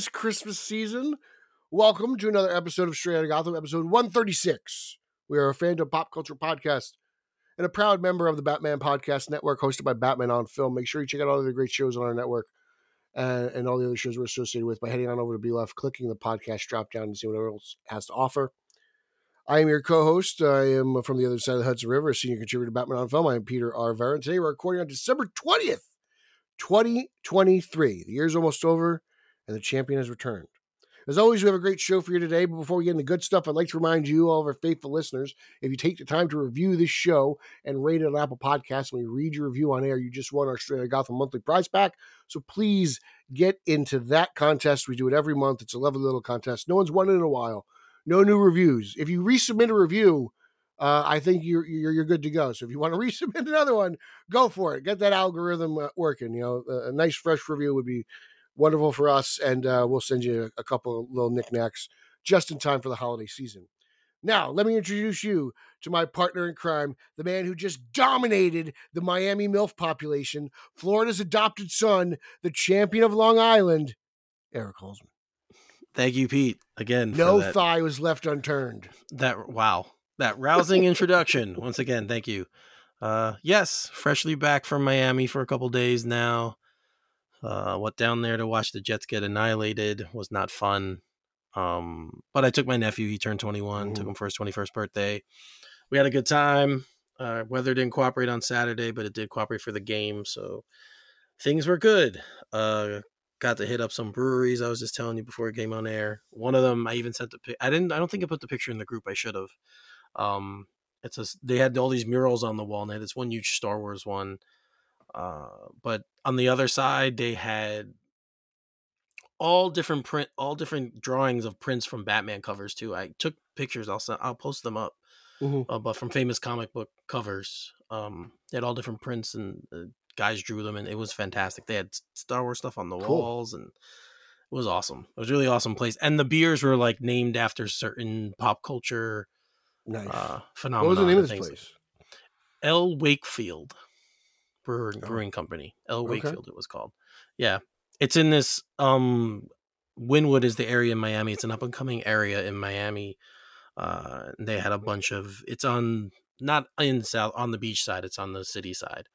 This Christmas season. Welcome to another episode of Straight Outta Gotham, episode 136. We are a fandom pop culture podcast and a proud member of the Batman Podcast Network, hosted by Batman on Film. Make sure you check out all the great shows on our network uh, and all the other shows we're associated with by heading on over to Be Left, clicking the podcast drop down to see what else has to offer. I am your co-host. I am from the other side of the Hudson River, a senior contributor to Batman on Film. I am Peter R. And today we're recording on December 20th, 2023. The year's almost over, and the champion has returned. As always, we have a great show for you today. But before we get into good stuff, I'd like to remind you, all of our faithful listeners, if you take the time to review this show and rate it on Apple Podcasts, when we read your review on air, you just won our Outta Gotham monthly prize pack. So please get into that contest. We do it every month. It's a lovely little contest. No one's won it in a while. No new reviews. If you resubmit a review, uh, I think you're, you're you're good to go. So if you want to resubmit another one, go for it. Get that algorithm uh, working. You know, a nice fresh review would be wonderful for us, and uh, we'll send you a, couple of little knickknacks just in time for the holiday season. Now, let me introduce you to my partner in crime, the man who just dominated the Miami MILF population, Florida's adopted son, the champion of Long Island, Eric Holzman. Thank you, Pete. Again, for No thigh was left unturned. that wow, that rousing introduction. Once again, thank you. Uh, yes, freshly back from Miami for a couple days now. Uh, what down there to watch the Jets get annihilated was not fun. Um, but I took my nephew. He turned 21. Took Mhm. him for his 21st birthday. We had a good time. Uh, weather didn't cooperate on Saturday, but it did cooperate for the game. So things were good. Uh, got to hit up some breweries. I was just telling you before it came on air. One of them, I even sent the pic. I didn't. I don't think I put the picture in the group. I should have. Um, it's a. They had all these murals on the wall, and they had this one huge Star Wars one. Uh, but on the other side, they had all different print, all different drawings of prints from Batman covers too. I took pictures. I'll send, I'll post them up. Mhm. Uh, but from famous comic book covers, um, they had all different prints, and uh, guys drew them, and it was fantastic. They had Star Wars stuff on the Cool. walls, and it was awesome. It was a really awesome place, and the beers were like named after certain pop culture Nice. uh, what was the name of this place? L Wakefield Brewing, Oh. Brewing Company. L Okay. Wakefield it was called. Yeah. It's in this um Wynwood is the area in Miami. It's an up and coming area in Miami. Uh they had a bunch of it's on not in south on the beach side, it's on the city side.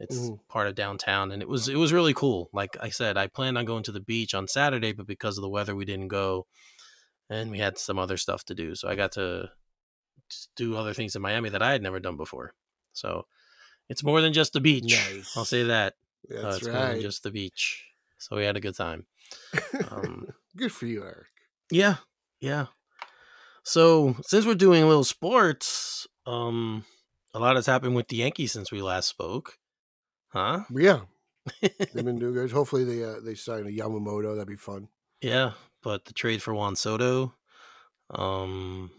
It's Mhm. part of downtown and it was it was really cool. Like I said, I planned on going to the beach on Saturday, but because of the weather we didn't go and we had some other stuff to do. So I got to do other things in Miami that I had never done before. So it's more than just the beach. I'll say that. Uh, That's it's more than just the beach. So we had a good time. Um, Good for you, Eric. yeah, yeah. So since we're doing a little sports, um, a lot has happened with the Yankees since we last spoke, huh? Yeah, they've been doing good. Hopefully, they uh, they sign a Yamamoto. That'd be fun. yeah, but the trade for Juan Soto, um,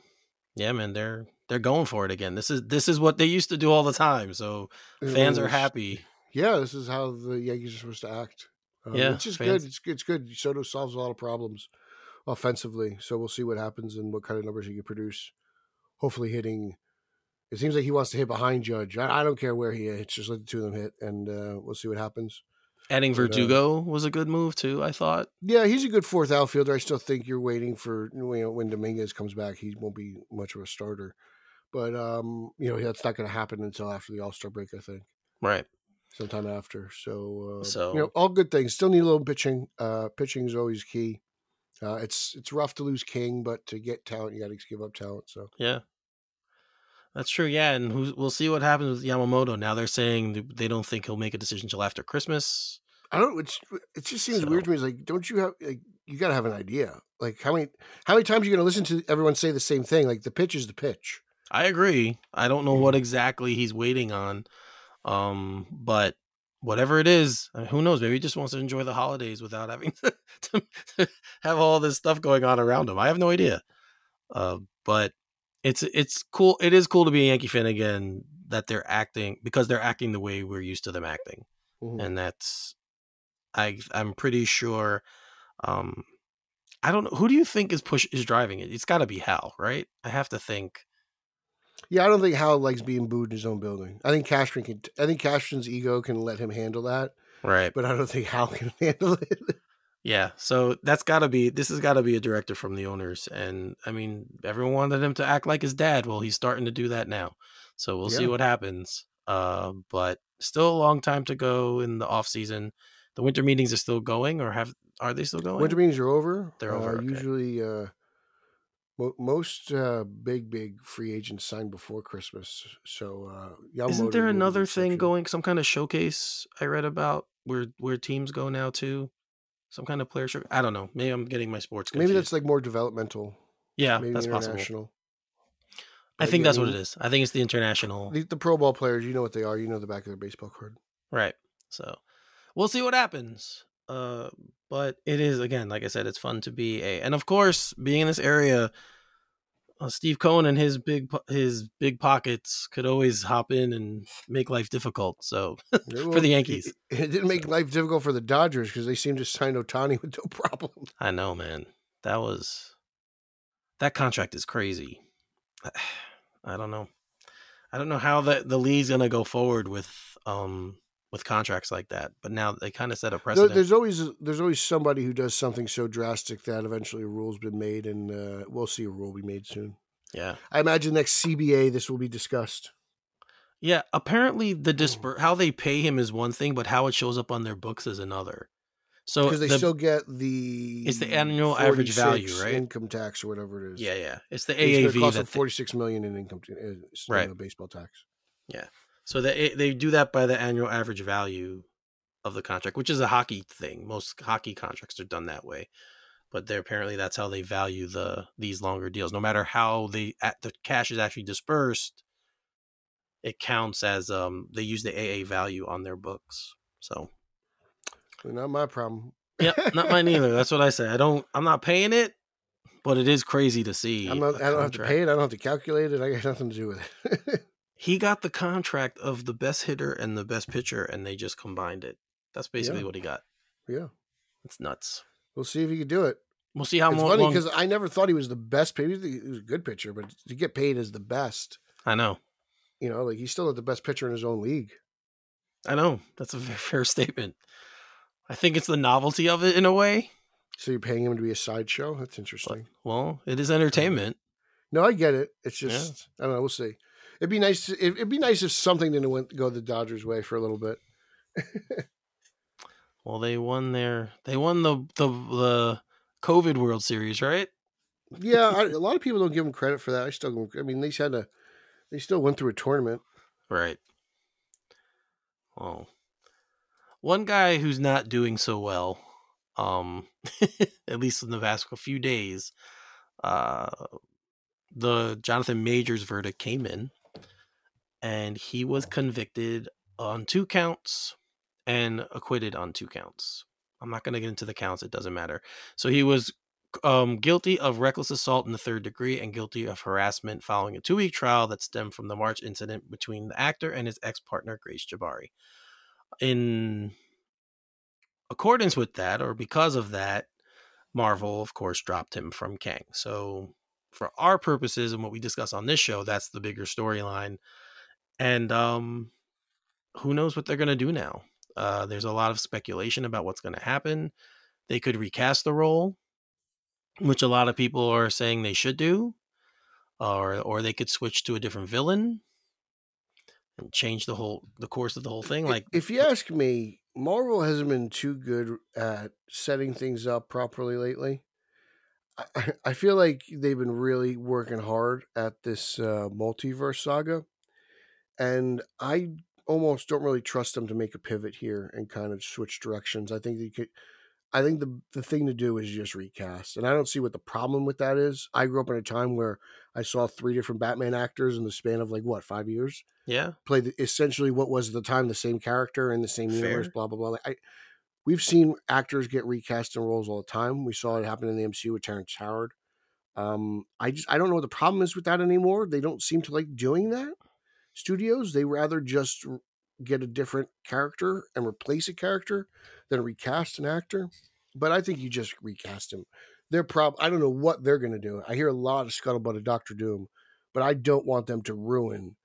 yeah, man, they're they're going for it again. This is this is what they used to do all the time. So It fans are happy. Yeah, this is how the Yankees are supposed to act. Um, Yeah, it's just fans- good. It's good. It's good. Soto solves a lot of problems offensively, so we'll see what happens and what kind of numbers he can produce. Hopefully, hitting. It seems like he wants to hit behind Judge. I, I don't care where he hits. Just let the two of them hit, and uh, we'll see what happens. Adding But, uh, Verdugo was a good move too. I thought. Yeah, he's a good fourth outfielder. I still think you're waiting for you know, when Dominguez comes back. He won't be much of a starter, but um, you know that's not going to happen until after the All Star break. I think Right. sometime after. So, uh, So- you know, all good things. Still need a little pitching. Uh, pitching is always key. Uh, it's it's rough to lose King, but to get talent, you got to give up talent. So Yeah. That's true. Yeah, and who's, we'll see what happens with Yamamoto. Now they're saying they don't think he'll make a decision until after Christmas. I don't. It's, it just seems So- weird to me. It's like, don't you have like you got to have an idea? Like how many how many times are you going to listen to everyone say the same thing? Like the pitch is the pitch. I agree. I don't know Mm-hmm. what exactly he's waiting on, um, but whatever it is, uh, who knows? Maybe he just wants to enjoy the holidays without having to, to have all this stuff going on around him. I have no idea. Uh, but it's it's cool. It is cool to be a Yankee fan again. That they're acting because they're acting the way we're used to them acting, Mhm. and that's I I'm pretty sure. Um, I don't know who do you think is push is driving it. It's got to be Hal, right? I have to think. Yeah, I don't think Hal likes being booed in his own building. I think Cashman can. I think Cashman's ego can let him handle that, Right. but I don't think Hal can handle it. Yeah, so that's got to be this has got to be a director from the owners, and I mean everyone wanted him to act like his dad. Well, he's starting to do that now, so we'll see what happens. Uh, but still a long time to go in the off season. The winter meetings are still going, or have are they still going? Winter meetings are over. They're Uh, over, okay. Usually, uh, most uh, big big free agents signed before Christmas. So uh, Isn't there another thing going? Some kind of showcase I read about where where teams go now too. Some kind of player show. I don't know. Maybe I'm getting my sports. Confused. Maybe that's like more developmental. yeah, maybe that's possible. I think yeah, that's what mean, it is. I think it's the international. The, the Pro Ball players, you know what they are. You know the back of their baseball card. Right. So we'll see what happens. Uh, but it is again, like I said, it's fun to be a, and of course, being in this area, uh, Steve Cohen and his big his big pockets could always hop in and make life difficult. So for the Yankees, It, it didn't make life difficult for the Dodgers because they seemed to sign Ohtani with no problem. I know, man, that was that contract is crazy. I don't know. I don't know how the the league's gonna go forward with um with contracts like that. But now they kind of set a precedent. there's always there's always somebody who does something so drastic that eventually a rule's been made, and uh, we'll see a rule be made soon. yeah. I imagine next CBA this will be discussed. Yeah, apparently the Mm. disper how they pay him is one thing, but how it shows up on their books is another. So because they the- still get the It's the annual average value, right? Income tax or whatever it is. yeah, yeah, it's the it's AAV cost that forty six million in income, t- uh, Right. uh, baseball tax. So they they do that by the annual average value of the contract, which is a hockey thing. Most hockey contracts are done that way, but they're apparently that's how they value the these longer deals. No matter how they the cash is actually dispersed, it counts as um they use the AA value on their books. So Not my problem. yeah, not mine either. That's what I say. I don't. I'm not paying it, but it is crazy to see. I'm not, I don't have to pay it. I don't have to calculate it. I got nothing to do with it. He got the contract of the best hitter and the best pitcher, and they just combined it. That's basically Yeah. what he got. yeah, It's nuts. we'll see if he can do it. We'll see how it's more. funny because I never thought he was the best. Maybe he was a good pitcher, but to get paid as the best, I know. you know, like he's still the best pitcher in his own league. I know. That's a fair statement. I think it's the novelty of it in a way. So you're paying him to be a sideshow? That's interesting. well, it is entertainment. No, I get it. It's Yeah. just I don't know. We'll see. It'd be nice. to- It'd be nice if something didn't went, go the Dodgers' way for a little bit. Well, they won their. They won the the the COVID World Series, right? Yeah, I, a lot of people don't give them credit for that. I still, I mean, they had a, they still went through a tournament. Right. Well, one guy who's not doing so well, um, at least in the past few days, uh, the Jonathan Majors verdict came in, and he was convicted on two counts and acquitted on two counts. I'm not going to get into the counts; it doesn't matter. So he was um, guilty of reckless assault in the third degree and guilty of harassment following a two week trial that stemmed from the March incident between the actor and his ex partner, Grace Jabbari. In accordance with that, or because of that, Marvel, of course, dropped him from Kang. So, for our purposes and what we discuss on this show, that's the bigger storyline. And um, who knows what they're going to do now? Uh, there's a lot of speculation about what's going to happen. They could recast the role, which a lot of people are saying they should do, or or they could switch to a different villain and change the whole the course of the whole thing. Like, if you ask me, Marvel hasn't been too good at setting things up properly lately. I, I feel like they've been really working hard at this uh, multiverse saga, and I almost don't really trust them to make a pivot here and kind of switch directions. I think they could. I think the the thing to do is just recast, and I don't see what the problem with that is. I grew up in a time where I saw three different Batman actors in the span of like what five years Yeah. play the, essentially what was at the time the same character in the same universe. Blah blah blah. Like, I, we've seen actors get recast in roles all the time. We saw it happen in the MCU with Terrence Howard. Um, I just I don't know what the problem is with that anymore. They don't seem to like doing that. Studios they rather just get a different character and replace a character than recast an actor. But I think you just recast him. They're prob I don't know what they're going to do. I hear a lot of scuttlebutt of Doctor Doom, but I don't want them to ruin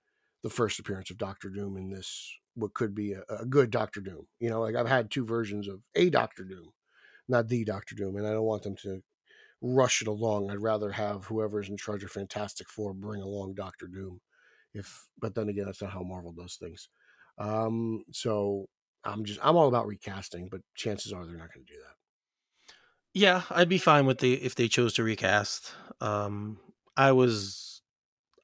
the first appearance of Doctor Doom in this what could be a, a good Doctor Doom. You know, like I've had two versions of a Doctor Doom, not the Doctor Doom, and I don't want them to rush it along. I'd rather have whoever's in charge of Fantastic Four bring along Doctor Doom. If but then again, that's not how Marvel does things. Um, so I'm just I'm all about recasting, but chances are they're not going to do that. Yeah, I'd be fine with the if they chose to recast. Um, I was,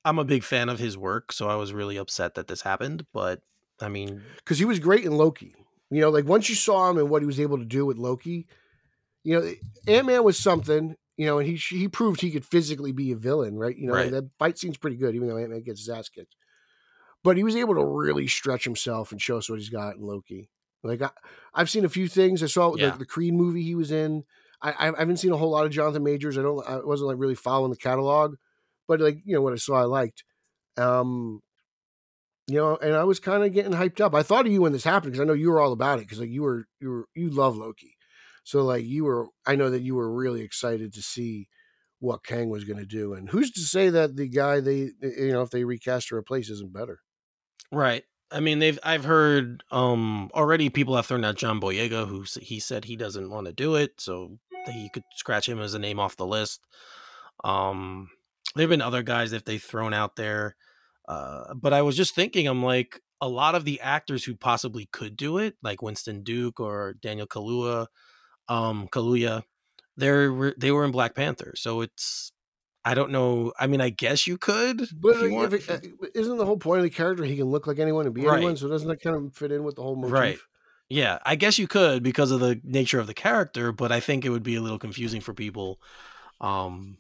I'm a big fan of his work, so I was really upset that this happened. But I mean, because he was great in Loki. You know, like once you saw him and what he was able to do with Loki, you know, Ant Man was something. You know, and he he proved he could physically be a villain, right? You know, Right. that fight scene's pretty good, even though Ant Man gets his ass kicked. But he was able to really stretch himself and show us what he's got in Loki. Like I, I've seen a few things. I saw Yeah. the, the Creed movie he was in. I, I haven't seen a whole lot of Jonathan Majors. I don't. I wasn't like really following the catalog, but like you know what I saw, I liked. Um, you know, and I was kind of getting hyped up. I thought of you when this happened because I know you were all about it because like you were you were you love Loki, so like you were. I know that you were really excited to see what Kang was going to do, and who's to say that the guy they you know if they recast or replace isn't better? right? I mean, they've I've heard um already people have thrown out John Boyega, who he said he doesn't want to do it, so he could scratch him as a name off the list. Um, there've been other guys that they've thrown out there, uh, but I was just thinking, I'm like a lot of the actors who possibly could do it, like Winston Duke or Daniel Kaluuya, um, Kaluuya, they're they were in Black Panther, so it's I don't know. I mean, I guess you could, But if you like, it, uh, isn't the whole point of the character he can look like anyone and be Right. anyone? So doesn't that kind of fit in with the whole motif? Right. Yeah, I guess you could because of the nature of the character, but I think it would be a little confusing for people. Um,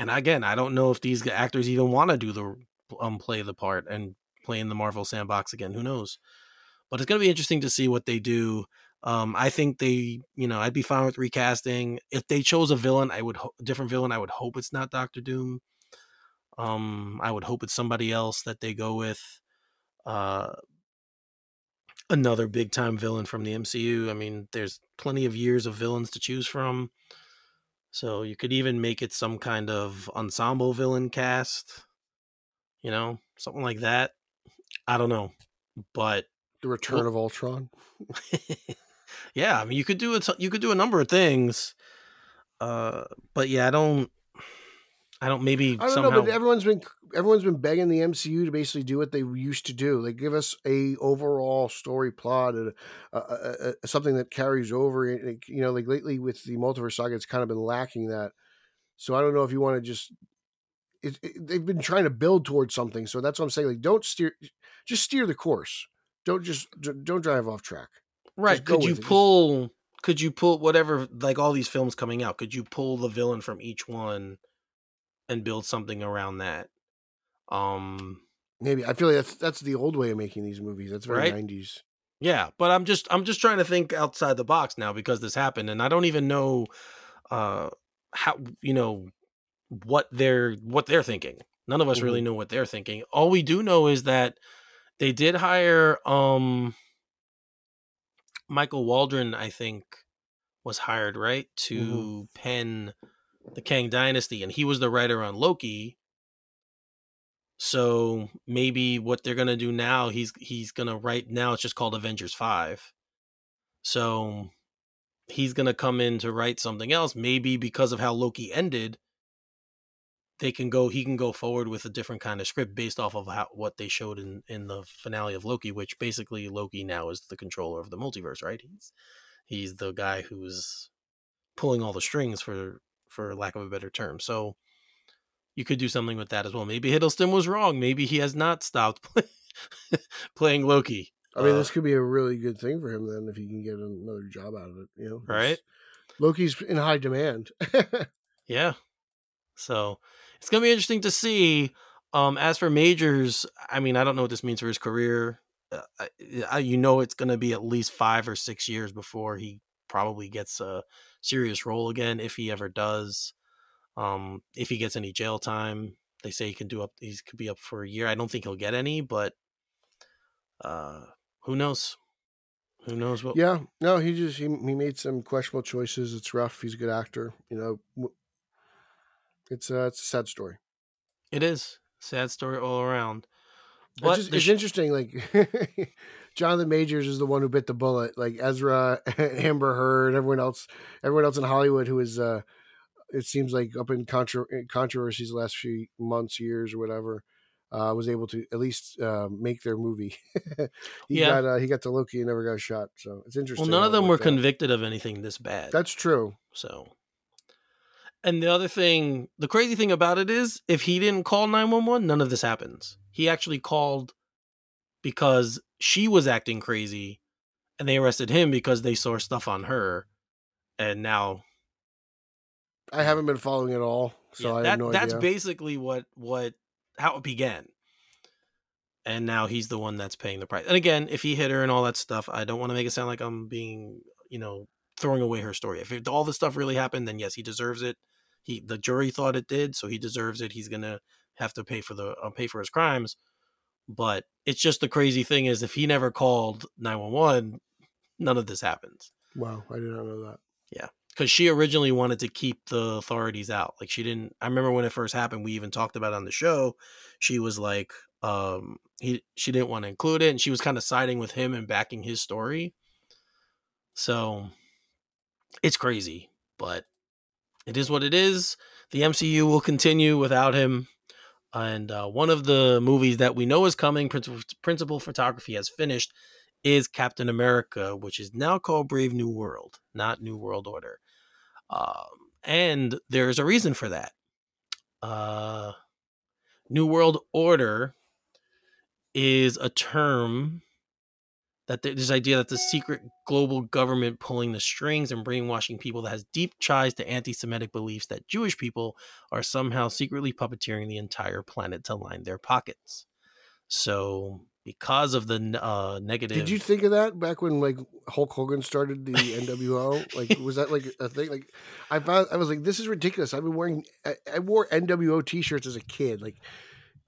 and again, I don't know if these actors even want to do the um play the part and play in the Marvel sandbox again. Who knows? But it's gonna be interesting to see what they do. Um, I think they, you know, I'd be fine with recasting. If they chose a villain, I would ho- different villain. I would hope it's not Doctor Doom. Um, I would hope it's somebody else that they go with. Uh, another big time villain from the MCU. I mean, there's plenty of years of villains to choose from. So you could even make it some kind of ensemble villain cast, you know, something like that. I don't know. But The Return Well- of Ultron. yeah, I mean you could do it you could do a number of things. Uh but yeah, I don't I don't maybe I don't somehow know, but everyone's been everyone's been begging the MCU to basically do what they used to do. Like give us a overall story plot, and uh, uh, uh, something that carries over. It- You know, like lately with the multiverse saga, it's kind of been lacking that. So I don't know if you want to just. It, it, they've been trying to build towards something, so that's what I'm saying. Like, don't steer, just steer the course. Don't just don't drive off track. Right. Could you with it, pull could you pull whatever like all these films coming out, could you pull the villain from each one and build something around that? Um Maybe I feel like that's that's the old way of making these movies. That's very Right. 90s. yeah, but I'm just I'm just trying to think outside the box now because this happened and I don't even know uh how you know what they're what they're thinking. None of us really know what they're thinking. All we do know is that they did hire um Michael Waldron, I think, was hired, right? Mm-hmm. To pen the Kang Dynasty, and he was the writer on Loki. So maybe what they're gonna do now, he's he's gonna write now it's just called Avengers Five. So he's gonna come in to write something else. Maybe because of how Loki ended, they can go he can go forward with a different kind of script based off of how what they showed in in the finale of Loki, which basically Loki now is the controller of the multiverse, right? He's he's the guy who's pulling all the strings for for lack of a better term. So you could do something with that as well. Maybe Hiddleston was wrong. Maybe he has not stopped play, playing Loki. I mean, Uh, this could be a really good thing for him then if he can get another job out of it. You know, Right. Loki's in high demand. Yeah. So it's gonna be interesting to see. Um, as for Majors, I mean, I don't know what this means for his career. Uh, I, I, you know, it's gonna be at least five or six years before he probably gets a serious role again, if he ever does. Um, if he gets any jail time, they say he can do up. He could be up for a year. I don't think he'll get any, but uh, who knows? Who knows what? yeah, no, he just he, he made some questionable choices. It's rough. He's a good actor. You know, it's uh, it's a sad story. It is sad story all around. It's, But just, it's sh- interesting. Like Jonathan Majors is the one who bit the bullet. Like Ezra, Amber Heard, everyone else, everyone else in Hollywood who is, uh, it seems like up in contra- controversies the last few months, years, or whatever, uh, was able to at least uh, make their movie. he Yeah. got uh, he got to Loki and never got shot. So it's interesting. well, none of them were out. convicted of anything this bad. That's true. So, and the other thing, the crazy thing about it is, if he didn't call 911, none of this happens. He actually called because she was acting crazy and they arrested him because they saw stuff on her. And now, I haven't been following it all, so yeah, I that, have no that's idea. basically what, what, how it began. And now he's the one that's paying the price. And again, if he hit her and all that stuff, I don't want to make it sound like I'm being, you know, throwing away her story. If it, all this stuff really happened, then yes, he deserves it. He the jury thought it did, so he deserves it. He's gonna have to pay for the uh, pay for his crimes. But it's just the crazy thing is if he never called nine one one, none of this happens. wow, I did not know that. Yeah, because she originally wanted to keep the authorities out. Like she didn't. I remember when it first happened. We even talked about it on the show. She was like, um, he she didn't want to include it, and she was kind of siding with him and backing his story. So it's crazy, but it is what it is. The MCU will continue without him. And uh, one of the movies that we know is coming, principal, photography has finished, is Captain America, which is now called Brave New World, not New World Order. Um, and there's a reason for that. Uh, New World Order is a term that this idea that the secret global government pulling the strings and brainwashing people that has deep ties to anti-Semitic beliefs that Jewish people are somehow secretly puppeteering the entire planet to line their pockets. So, because of the uh, negative, Did you think of that back when like Hulk Hogan started the NWO? like, was that like a thing? Like, I found I was like, this is ridiculous. I've been wearing I, I wore NWO T-shirts as a kid. Like,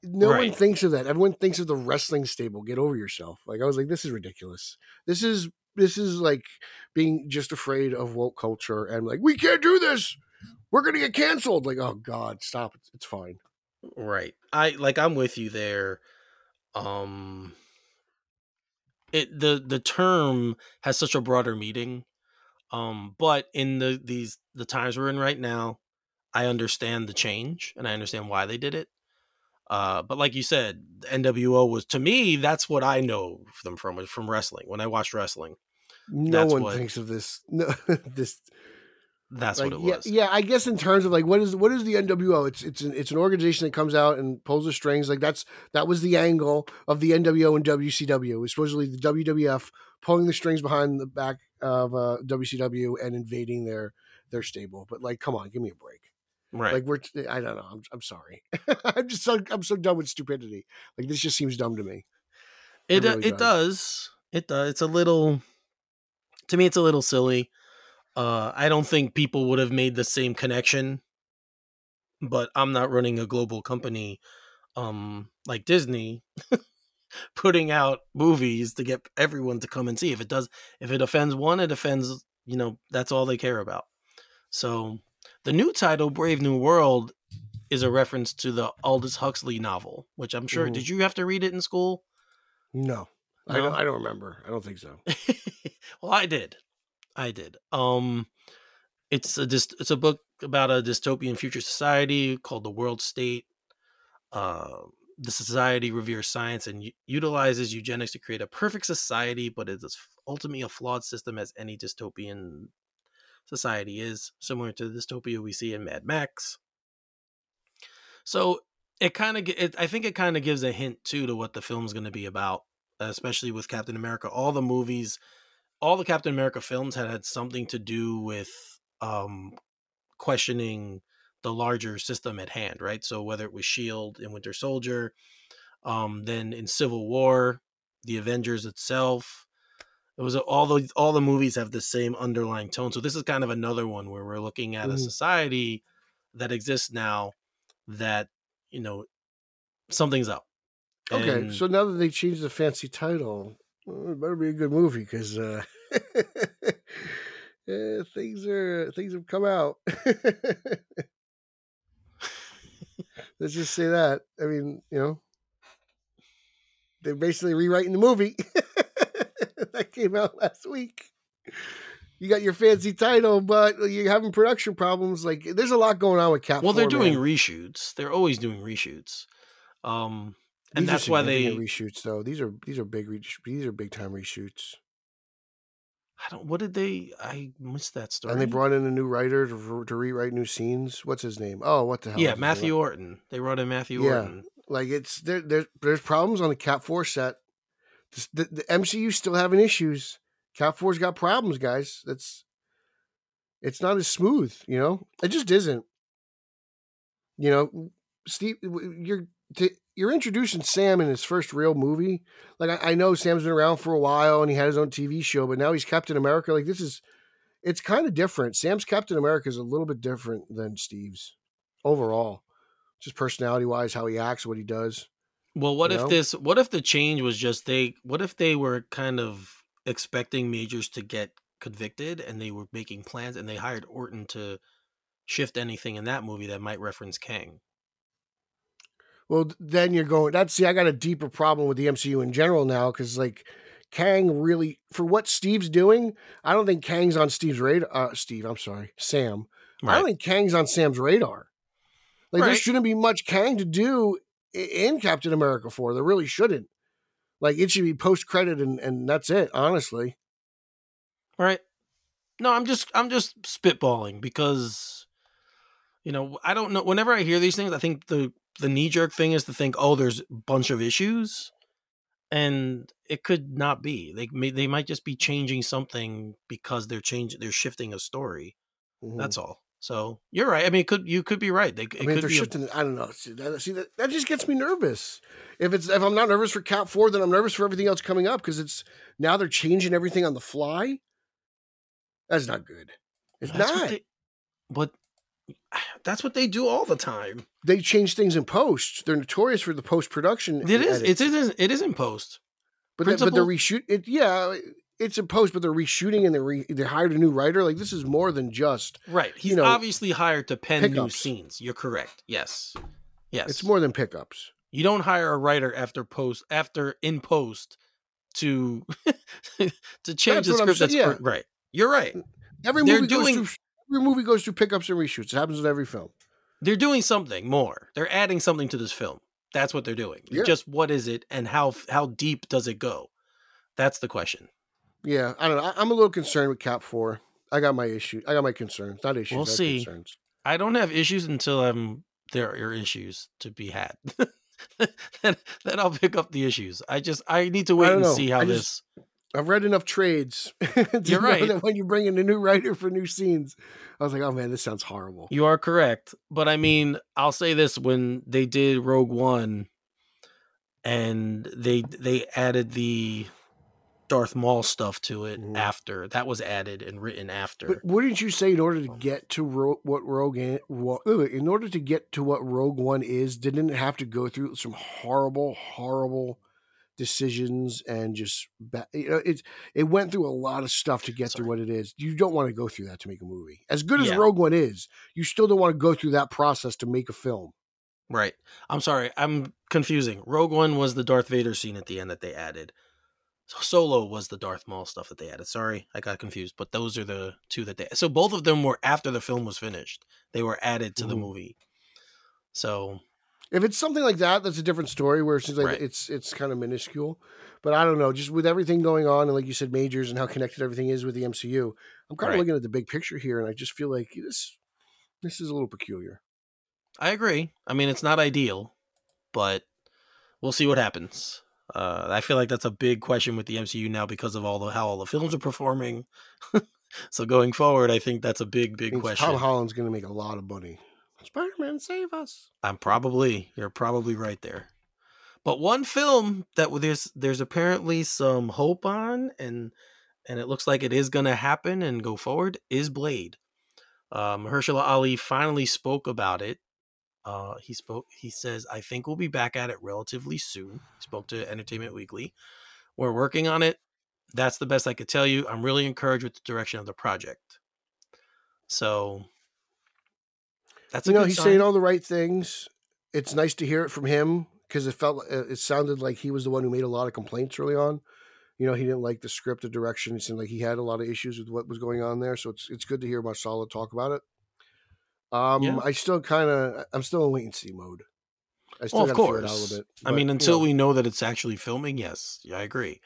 no one thinks of that. Everyone thinks of the wrestling stable. Get over yourself. Like, I was like, this is ridiculous. This is this is like being just afraid of woke culture and like we can't do this. We're gonna get canceled. Like, oh God, stop. It's, it's fine. Right. I like I'm with you there. Um it the the term has such a broader meaning. Um but in the these the times we're in right now, I understand the change and I understand why they did it. Uh but like you said, the NWO was to me that's what I know them from was from wrestling. When I watched wrestling, No one what- thinks of this. No, this that's like, what it yeah, was. Yeah, I guess in terms of like what is what is the NWO? It's it's an it's an organization that comes out and pulls the strings. Like that's that was the angle of the NWO and WCW. It was supposedly the WWF pulling the strings behind the back of uh, WCW and invading their their stable. But like, come on, give me a break. Right. Like we're I don't know. I'm I'm sorry. I'm just so I'm so done with stupidity. Like this just seems dumb to me. It It uh, really it does. It does. It's a little to me it's a little silly. Uh I don't think people would have made the same connection. But I'm not running a global company um like Disney putting out movies to get everyone to come and see. If it does if it offends one, it offends, you know, that's all they care about. So the new title Brave New World is a reference to the Aldous Huxley novel, which I'm sure Mhm. did you have to read it in school? No, I don't. I don't remember. I don't think so. well, I did. I did. Um, it's a it's a book about a dystopian future society called the World State. Uh, the society reveres science and u- utilizes eugenics to create a perfect society, but it is ultimately a flawed system, as any dystopian society is, similar to the dystopia we see in Mad Max. So it kind of, I think it kind of gives a hint too to what the film's going to be about, especially with Captain America. All the movies, all the Captain America films had had something to do with um, questioning the larger system at hand, right? So whether it was Shield in Winter Soldier, um, then in Civil War, the Avengers itself, it was all the all the movies have the same underlying tone. So this is kind of another one where we're looking at mm. a society that exists now that you know something's up. Okay, and, so now that they changed the fancy title, well, it better be a good movie because uh, yeah, things are things have come out. Let's just say that. I mean, you know, they're basically rewriting the movie that came out last week. You got your fancy title, but you're having production problems. Like, there's a lot going on with Cap. Well, they're doing man. reshoots. They're always doing reshoots. Um, and these that's why they reshoots though. These are these are big these are big time reshoots. I don't. What did they? I missed that story. And they brought in a new writer to, to rewrite new scenes. What's his name? Oh, what the hell? Yeah, Matthew Orton. They brought in Matthew yeah, Orton. Like it's there. There's there's problems on the Cap Four set. The, the, still having issues. Cap Four's got problems, guys. That's it's not as smooth. You know, it just isn't. You know, Steve, you're you're introducing Sam in his first real movie. Like I, I, know Sam's been around for a while and he had his own TV show, but now he's Captain America. Like this is, it's kind of different. Sam's Captain America is a little bit different than Steve's overall, just personality wise, how he acts, what he does. Well, what if know? this? What if the change was just they? What if they were kind of expecting Majors to get convicted and they were making plans and they hired Orton to shift anything in that movie that might reference Kang? well, then you're going. That's see, I got a deeper problem with the MCU in general now because like Kang really for what Steve's doing, I don't think Kang's on Steve's radar. Uh, Steve, I'm sorry, Sam. Right. I don't think Kang's on Sam's radar. Like right. there shouldn't be much Kang to do in Captain America 4. There really shouldn't. Like it should be post credit and and that's it. Honestly. Right. No, I'm just I'm just spitballing because you know I don't know. Whenever I hear these things, I think the the knee jerk thing is to think, oh, there's a bunch of issues, and it could not be. They may, they might just be changing something because they're changing, they're shifting a story. Mm-hmm. That's all. So you're right. I mean, could you could be right. They, I mean, they're shifting. A... I don't know. See, that, see that, that just gets me nervous. If it's if I'm not nervous for Cap Four, then I'm nervous for everything else coming up because it's now they're changing everything on the fly. That's not good. It's not. What they, but that's what they do all the time. They change things in post. They're notorious for the post production. It is. It is. It is in post. But the, but they're reshoot. It yeah. It's a post, but they're reshooting and they re, they hired a new writer. Like this is more than just right. He's you know, obviously hired to pen pickups. new scenes. You're correct. Yes. Yes. It's more than pickups. You don't hire a writer after post after in post to to change that's the script. That's yeah. right. You're right. Every movie doing, goes through every movie goes through pickups and reshoots. It happens with every film. They're doing something more. They're adding something to this film. That's what they're doing. Yeah. Just what is it, and how how deep does it go? That's the question. Yeah, I don't know. I'm a little concerned with Cap Four. I got my issue. I got my concerns. Not issues. We'll see. Concerns. I don't have issues until I'm there are issues to be had. then, then I'll pick up the issues. I just I need to wait and know. see how I this. Just, I've read enough trades. You're right. That when you bring in a new writer for new scenes, I was like, oh man, this sounds horrible. You are correct, but I mean, I'll say this: when they did Rogue One, and they they added the Darth Maul stuff to it mm-hmm. after that was added and written after. But wouldn't you say in order to get to Ro- what Rogue in order to get to what Rogue One is, didn't it have to go through some horrible, horrible decisions and just you know it it went through a lot of stuff to get Sorry. through what it is. You don't want to go through that to make a movie. As good as yeah. Rogue One is, you still don't want to go through that process to make a film. Right. I'm sorry. I'm confusing. Rogue One was the Darth Vader scene at the end that they added. Solo was the Darth Maul stuff that they added. Sorry, I got confused. But those are the two that they. So both of them were after the film was finished. They were added to mm-hmm. the movie. So if it's something like that, that's a different story where it's like right. it's it's kind of minuscule. But I don't know, just with everything going on and like you said, majors and how connected everything is with the MCU, I'm kind of looking at the big picture here, and I just feel like this this is a little peculiar. I agree. I mean, it's not ideal, but we'll see what happens. Uh, I feel like that's a big question with the MCU now because of all the how all the films are performing. So going forward, I think that's a big, big Means question. Tom Holland's going to make a lot of money. Spider Man, save us. I'm probably you're probably right there. But one film that there's there's apparently some hope on, and and it looks like it is going to happen and go forward is Blade. Um, Mahershala Ali finally spoke about it. Uh, he spoke. He says, "I think we'll be back at it relatively soon." He spoke to Entertainment Weekly. We're working on it. That's the best I could tell you. I'm really encouraged with the direction of the project. So that's a you know, he's sign. saying all the right things. It's nice to hear it from him because it felt uh, it sounded like he was the one who made a lot of complaints early on. You know, he didn't like the script, the direction. It seemed like he had a lot of issues with what was going on there. So it's it's good to hear Marcelo talk about it. Um, Yeah. I still kind of, I'm still in see mode. I still Well, of gotta figure it out a course. little bit. I but, mean, you until know, we know that it's actually filming, yes, yeah, I agree.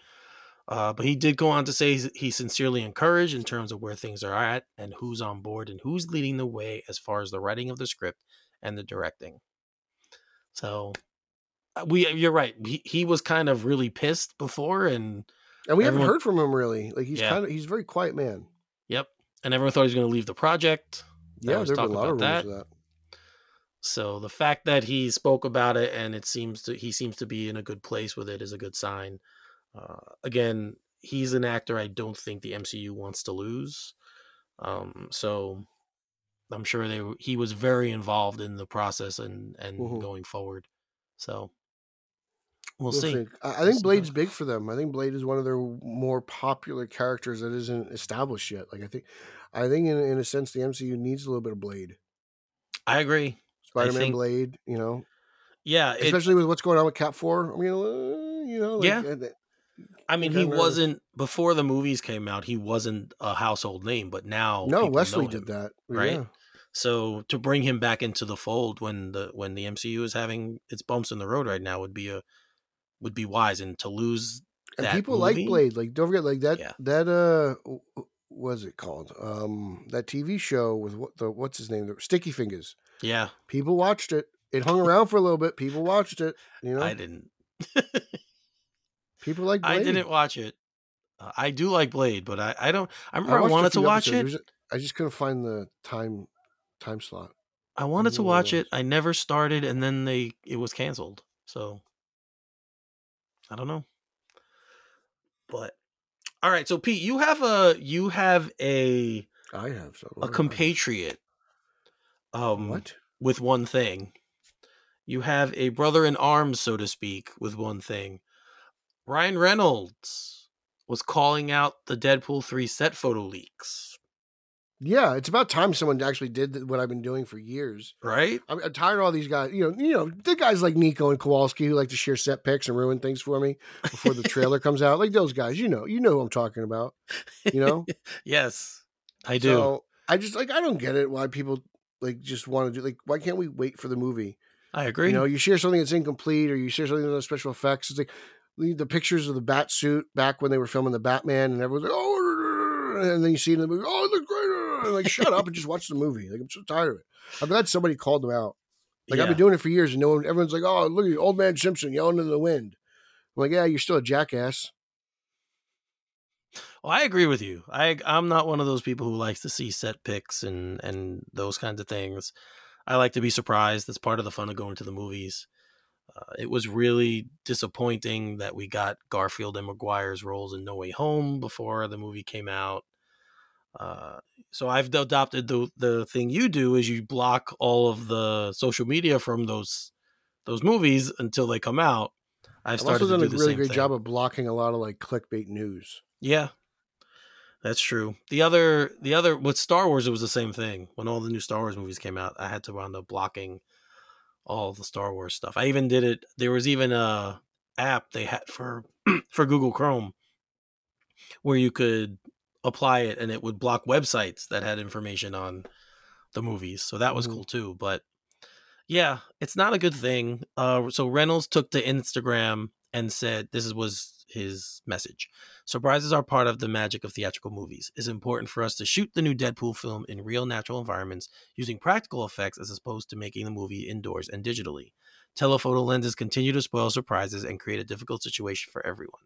Uh, but he did go on to say he's, he's sincerely encouraged in terms of where things are at and who's on board and who's leading the way as far as the writing of the script and the directing. So uh, we, you're right. He, he was kind of really pissed before, and and we haven't heard from him really. Like he's Yeah. kind of, he's a very quiet man. yep, and everyone thought he was going to leave the project. There Yeah, there's been a lot of of that. So the fact that he spoke about it and it seems to he seems to be in a good place with it is a good sign. Uh, again, he's an actor I don't think the MCU wants to lose. Um, so I'm sure they he was very involved in the process and and Mhm. going forward. So we'll, We'll see. see. I, We'll think see Blade's big for them. I think Blade is one of their more popular characters that isn't established yet. Like I think, I think in, in a sense, the MCU needs a little bit of Blade, I agree. Spider-Man think- Blade. You know, Yeah, it, especially with what's going on with Cap Four. I mean, uh, you know, like, Yeah. uh, I mean, he wasn't before the movies came out. He wasn't a household name, but now no, Wesley know did that, right? Yeah. So to bring him back into the fold when the when the MCU is having its bumps in the road right now would be a would be wise, and to lose And people movie? like Blade. Like, don't forget, like that. Yeah. That uh, w- w- it called? Um, that TV show with what the what's his name? The Sticky Fingaz. yeah, People watched it. It hung around for a little bit. People watched it. You know, I didn't, people like Blade. I didn't watch it. Uh, I do like Blade, but I I don't. I remember I, a wanted to watch episodes. it. I just couldn't find the time time slot. I wanted to knew what it watch it. I never started, and then they it was canceled. So I don't know. But all right, so Pete, you have a you have a I have so a compatriot. Um, What? with one thing. You have a brother in arms, so to speak, with one thing. Ryan Reynolds was calling out the Deadpool 3 set photo leaks, Yeah, it's about time someone actually did what I've been doing for years. right? I'm, I'm tired of all these guys. You know, you know, the guys like Nico and Kowalski who like to share set pics and ruin things for me before the trailer comes out. Like those guys, you know, you know who I'm talking about. You know, yes, I do. So I just like I don't get it why people like just want to do like why can't we wait for the movie? I agree. You know, you share something that's incomplete or you share something that's special effects. It's like the the pictures of the bat suit back when they were filming the Batman and everyone's like, oh, and then you see in the movie, oh, it looks great. And like, shut up and just watch the movie. Like, I'm so tired of it. I'm glad somebody called them out. Like, I've been doing it for years and no one, everyone's like, oh, look at old man Simpson yelling in the wind. I'm like, yeah, you're still a jackass. Well, I agree with you. I I'm not one of those people who likes to see set picks and and those kinds of things. I like to be surprised. That's part of the fun of going to the movies. Uh, it was really disappointing that we got Garfield and Maguire's roles in No Way Home before the movie came out. Uh, so I've adopted the the thing you do is you block all of the social media from those those movies until they come out. I've I've started also done a really great thing. job of blocking a lot of like clickbait news. Yeah. That's true. The other the other with Star Wars it was the same thing. When all the new Star Wars movies came out, I had to wind up blocking all the Star Wars stuff. I even did it there was even a app they had for for Google Chrome where you could apply it and it would block websites that had information on the movies. So that was Mhm. cool too, but yeah, it's not a good thing. Uh, so Reynolds took to Instagram and said, "This was his message. Surprises are part of the magic of theatrical movies. It's important for us to shoot the new Deadpool film in real, natural environments using practical effects as opposed to making the movie indoors and digitally. Telephoto lenses continue to spoil surprises and create a difficult situation for everyone."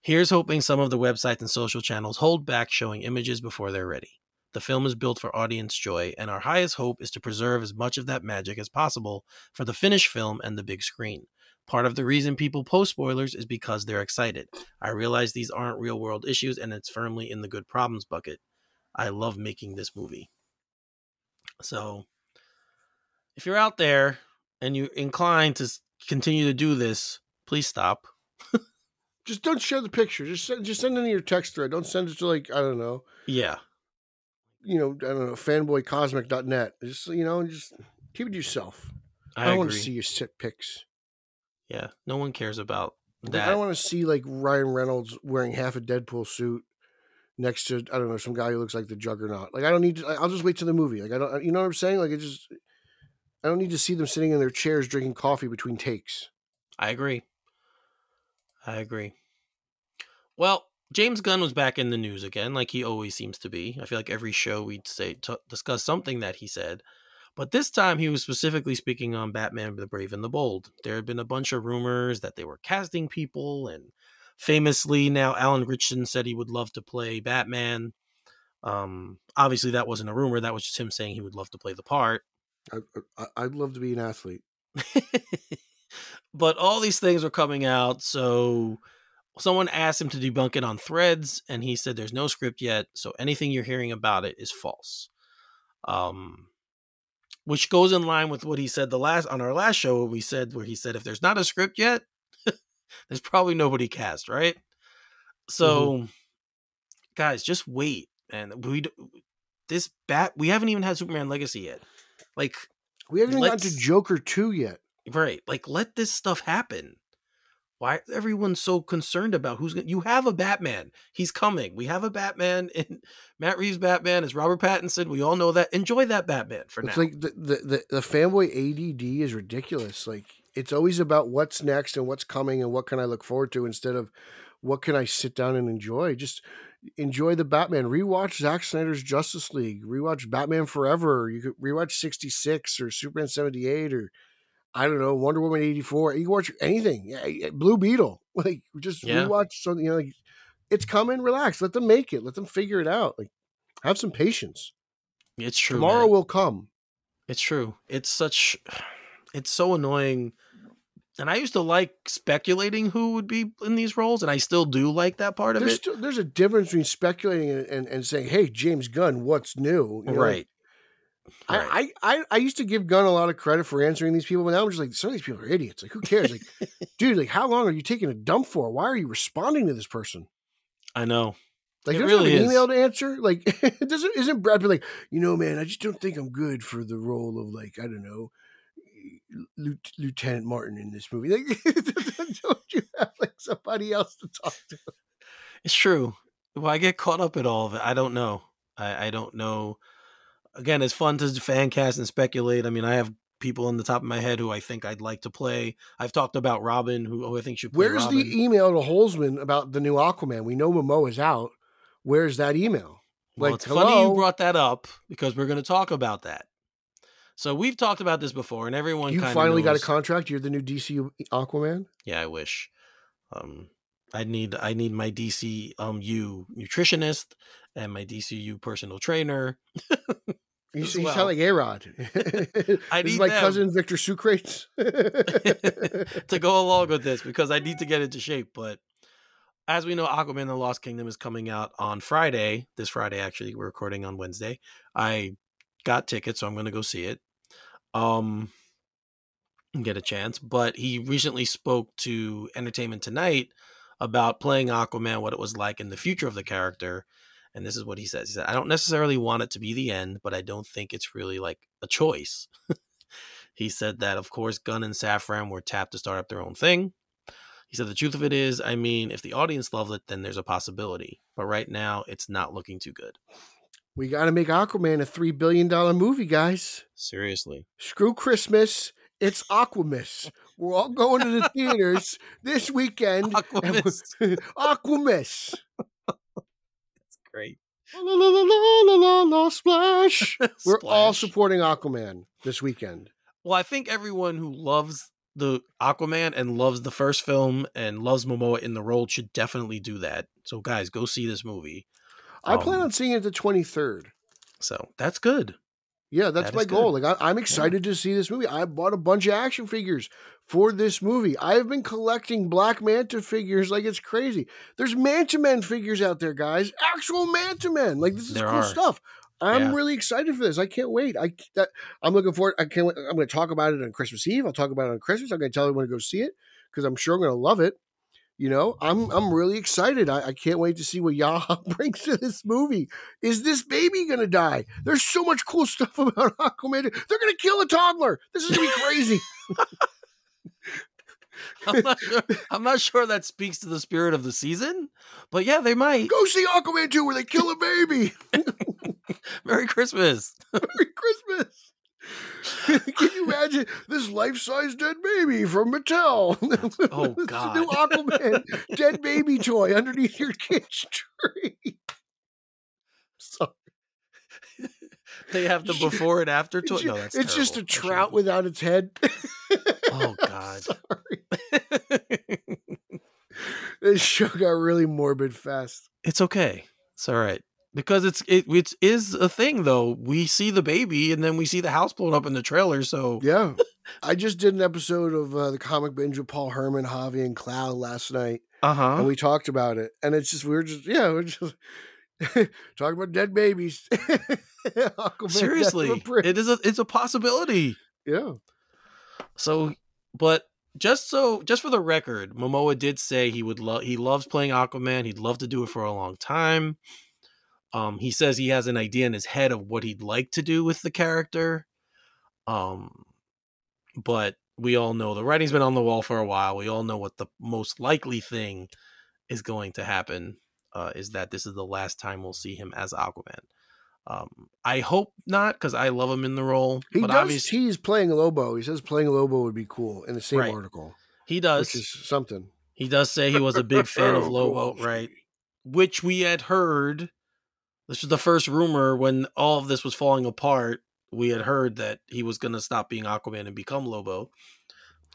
Here's hoping some of the websites and social channels hold back showing images before they're ready. The film is built for audience joy, and our highest hope is to preserve as much of that magic as possible for the finished film and the big screen. Part of the reason people post spoilers is because they're excited. I realize these aren't real world issues, and it's firmly in the good problems bucket. I love making this movie. So, if you're out there and you're inclined to continue to do this, please stop. Just don't share the picture. Just send, just send it in your text thread. Don't send it to like I don't know. Yeah. You know I don't know fanboycosmic.net. Just you know just keep it to yourself. I, I, don't agree. want to see your sit pics. Yeah, no one cares about that. I don't want to see like Ryan Reynolds wearing half a Deadpool suit next to I don't know some guy who looks like the Juggernaut. Like I don't need. To, I'll just wait to the movie. Like I don't. You know what I'm saying? Like it just. I don't need to see them sitting in their chairs drinking coffee between takes. I agree. I agree. Well, James Gunn was back in the news again, like he always seems to be. I feel like every show we'd say t- discuss something that he said, but this time he was specifically speaking on Batman: The Brave and the Bold. There had been a bunch of rumors that they were casting people, and famously now Alan Ritchson said he would love to play Batman. Um, obviously that wasn't a rumor; that was just him saying he would love to play the part. I, I, I'd love to be an athlete. but all these things were coming out, so someone asked him to debunk it on threads and he said there's no script yet so anything you're hearing about it is false um which goes in line with what he said the last on our last show when we said where he said if there's not a script yet there's probably nobody cast right mm-hmm. so guys just wait and we this bat we haven't even had superman legacy yet like We haven't even gotten to Joker two yet. Right. Like let this stuff happen. Why everyone's so concerned about who's going to you have a Batman. He's coming. We have a Batman in Matt Reeves Batman is Robert Pattinson. We all know that. Enjoy that Batman for It's now. like the, the the the fanboy ADD is ridiculous. Like it's always about what's next and what's coming and what can I look forward to instead of what can I sit down and enjoy. Just enjoy the Batman. Rewatch Zack Snyder's Justice League. Rewatch Batman Forever. You could rewatch sixty six or Superman seventy eight or I don't know Wonder Woman eighty four. You can watch anything. Yeah, yeah, Blue Beetle. Like just Yeah. rewatch something. You know, like it's coming. Relax. Let them make it. Let them figure it out. Like have some patience. it's true. Tomorrow man. will come. It's true. It's such it's so annoying. And I used to like speculating who would be in these roles, and I still do like that part of there's it. still, there's a difference between speculating and, and, and saying, "Hey, James Gunn, what's new?" You know, right. Right. I, I I used to give Gunn a lot of credit for answering these people, but now I'm just like, some of these people are idiots. Like, who cares? Like, dude, like, how long are you taking a dump for? Why are you responding to this person? I know. Like, It you really an is. email to answer? Like, doesn't isn't Brad Pitt like, you know, man, I just don't think I'm good for the role of like, I don't know, Lieu- Lieutenant Martin in this movie. Like, don't you have like somebody else to talk to? It's true. Well, I get caught up in all of it. I don't know. I, I don't know. Again, it's fun to fan cast and speculate. I mean, I have people on the top of my head who I think I'd like to play. I've talked about Robin, who, who I think should play Where's Robin. the email to Holzman about the new Aquaman? We know Momoa is out. Where's that email? well, like, it's funny you brought that up because we're going to talk about that. So we've talked about this before, and everyone You finally got a contract. You're the new DC Aquaman. Yeah, I wish. Um, I need I need my DC um nutritionist and my DCU personal trainer. You, you well. sound like A Rod. I need my them. cousin Victor Sucrates. to go along with this because I need to get into shape. But as we know, Aquaman the Lost Kingdom is coming out on Friday. This Friday, actually, we're recording on Wednesday. I got tickets, so I'm going to go see it. Um, and get a chance. But he recently spoke to Entertainment Tonight about playing Aquaman, what it was like in the future of the character. And this is what he says. He said, I don't necessarily want it to be the end, but I don't think it's really like a choice. he said that, of course, Gunn and Safran were tapped to start up their own thing. He said, the truth of it is, I mean, if the audience loves it, then there's a possibility. But right now, it's not looking too good. we got to make Aquaman a three billion dollar movie, guys. Seriously. Screw Christmas. It's Aquamus. We're all going to the theaters this weekend. Aquaman. Aquamus. Great. La la la la la la la splash. We're all supporting Aquaman this weekend. Well, I think everyone who loves the Aquaman and loves the first film and loves Momoa in the role should definitely do that. So guys, go see this movie. I plan Um, on seeing it the 23rd. So that's good. Yeah, that's That my goal. good. Like I, I'm excited to see this movie. I bought a bunch of action figures for this movie. I have been collecting Black Manta figures like it's crazy. There's Manta Men figures out there, guys. Actual Manta Men. Like this is There cool are. stuff. I'm Yeah. really excited for this. I can't wait. I that, I'm looking forward. I can't. Wait. I'm going to talk about it on Christmas Eve. I'll talk about it on Christmas. I'm going to tell everyone to go see it because I'm sure I'm going to love it. You know, I'm I'm really excited. I, I can't wait to see what Yahya brings to this movie. Is this baby gonna die? There's so much cool stuff about Aquaman. They're gonna kill a toddler. This is gonna be crazy. I'm not, sure, I'm not sure that speaks to the spirit of the season, but yeah, they might. Go see Aquaman 2 where they kill a baby. Merry Christmas. Merry Christmas. Can you imagine this life-size dead baby from Mattel? Oh, This is a God. new Aquaman dead baby toy underneath your kitchen tree. Sorry. They have the before and after toy. No, that's it's just a trout without its head. Oh God. Sorry. This show got really morbid fast. it's okay. It's all right because it's it it is a thing though. We see the baby and then we see the house blown up in the trailer. So Yeah. I just did an episode of uh, the comic binge with Paul Herman, Javi, and Clow last night, uh huh. and we talked about it. And it's just we were just yeah, we're just talking about dead babies. Aquaman, death of a Seriously, it is a it's a possibility. yeah. So, but just so just for the record, Momoa did say he would love he loves playing Aquaman. He'd love to do it for a long time. Um, he says he has an idea in his head of what he'd like to do with the character. Um, but we all know the writing's been on the wall for a while. We all know what the most likely thing is going to happen. Uh, is that this is the last time we'll see him as Aquaman? Um, I hope not because I love him in the role. He but does obviously, he's playing Lobo. He says playing Lobo would be cool in the same Right. article, he does. which is something. He does say he was a big fan of Lobo, right? Which we had heard. This was the first rumor when all of this was falling apart. We had heard that he was going to stop being Aquaman and become Lobo.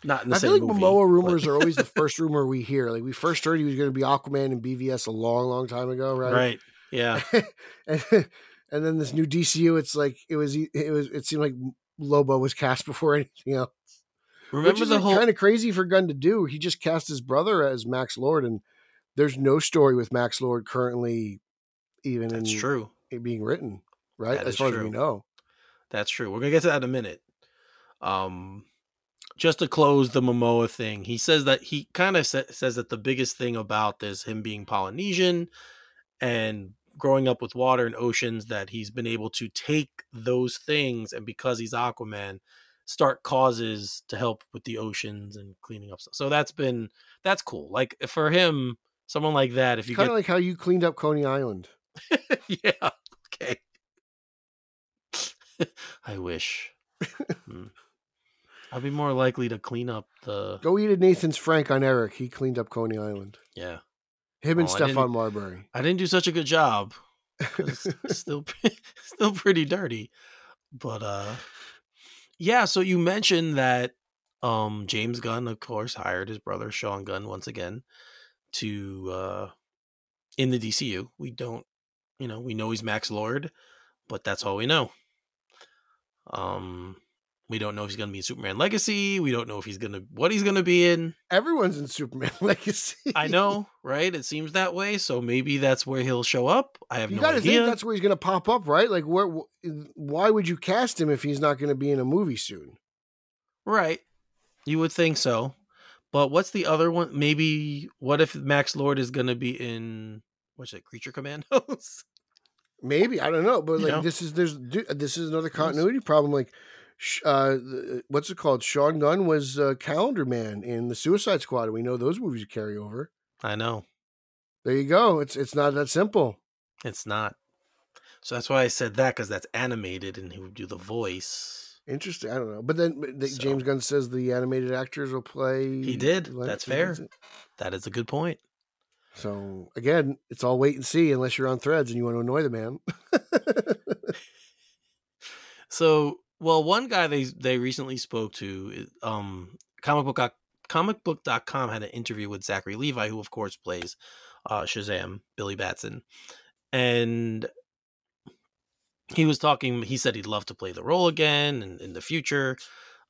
Not in the I same feel like movie, Momoa but- rumors are always the first rumor we hear. Like we first heard he was going to be Aquaman and BVS a long, long time ago, right? right. Yeah. and, and then this new DCU, it's like it was. It was. It seemed like Lobo was cast before anything else. Which is the whole kind of crazy for Gunn to do. He just cast his brother as Max Lord, and there's no story with Max Lord currently, even That's in true. it being written, right? That as far as true. we know. That's true. We're gonna get to that in a minute. Um, just to close the Momoa thing, he says that he kind of sa- says that the biggest thing about this, him being Polynesian and growing up with water and oceans, that he's been able to take those things and because he's Aquaman, start causes to help with the oceans and cleaning up stuff. So that's been that's cool. Like for him, someone like that, if you Kind of like how you cleaned up Coney Island. yeah. Okay. I wish. Hmm. I'd be more likely to clean up the. Go eat at Nathan's Frank on Eric. He cleaned up Coney Island. Yeah, Him and Oh, Stephon Marbury. I didn't do such a good job. Still, still pretty dirty. But uh, yeah. So you mentioned that um James Gunn, of course, hired his brother Sean Gunn once again to uh in the DCU. We don't, you know, we know he's Max Lord, but that's all we know. Um, we don't know if he's going to be in Superman Legacy. We don't know if he's going to what he's going to be in. Everyone's in Superman Legacy. I know, right? It seems that way. So maybe that's where he'll show up. I have You no got to idea. think that's where he's going to pop up, right? Like, where? wh- Why would you cast him if he's not going to be in a movie soon? Right. You would think so. But what's the other one? Maybe what if Max Lord is going to be in what's it? Creature Commandos? Maybe I don't know, but You like know? this is there's this is another continuity problem. Like, uh, what's it called? Sean Gunn was uh, Calendar Man in the Suicide Squad. and We know those movies carry over. I know. There you go. It's it's not that simple. It's not. So that's why I said that because that's animated and he would do the voice. Interesting. I don't know, but then but the, So- James Gunn says the animated actors will play. He did. like- That's fair. That is a good point. So again, it's all wait and see unless you're on Threads and you want to annoy the man. So, well, one guy they they recently spoke to, um, comic book comicbook.com had an interview with Zachary Levi, who of course plays uh, Shazam, Billy Batson, and he was talking. He said he'd love to play the role again in, in the future.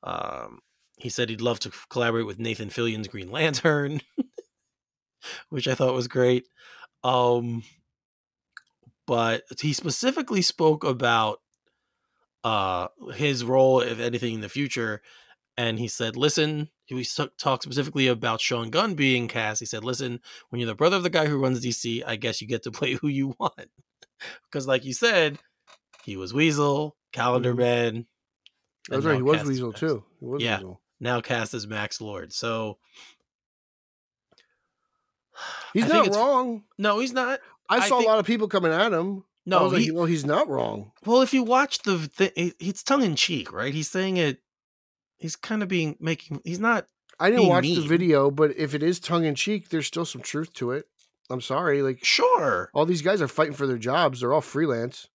Um, he said he'd love to collaborate with Nathan Fillion's Green Lantern, which I thought was great. Um, but he specifically spoke about uh his role, if anything, in the future. And he said, "Listen." He talked specifically about Sean Gunn being cast. He said, "Listen, when you're the brother of the guy who runs DC, I guess you get to play who you want." because, like you said, he was Weasel, Calendar Mhm. Man. That's right. He was Weasel Max- too. He was Yeah. Weasel. Now cast as Max Lord. So He's I not wrong. No, he's not. I, I saw think- a lot of people coming at him. No, was like, well, he's not wrong. well, if you watch the, thi- it's tongue in cheek, right? He's saying it. He's kind of being making. He's not. I didn't watch the video, but if it is tongue in cheek, there's still some truth to it. I'm sorry. Like Sure, all these guys are fighting for their jobs. They're all freelance.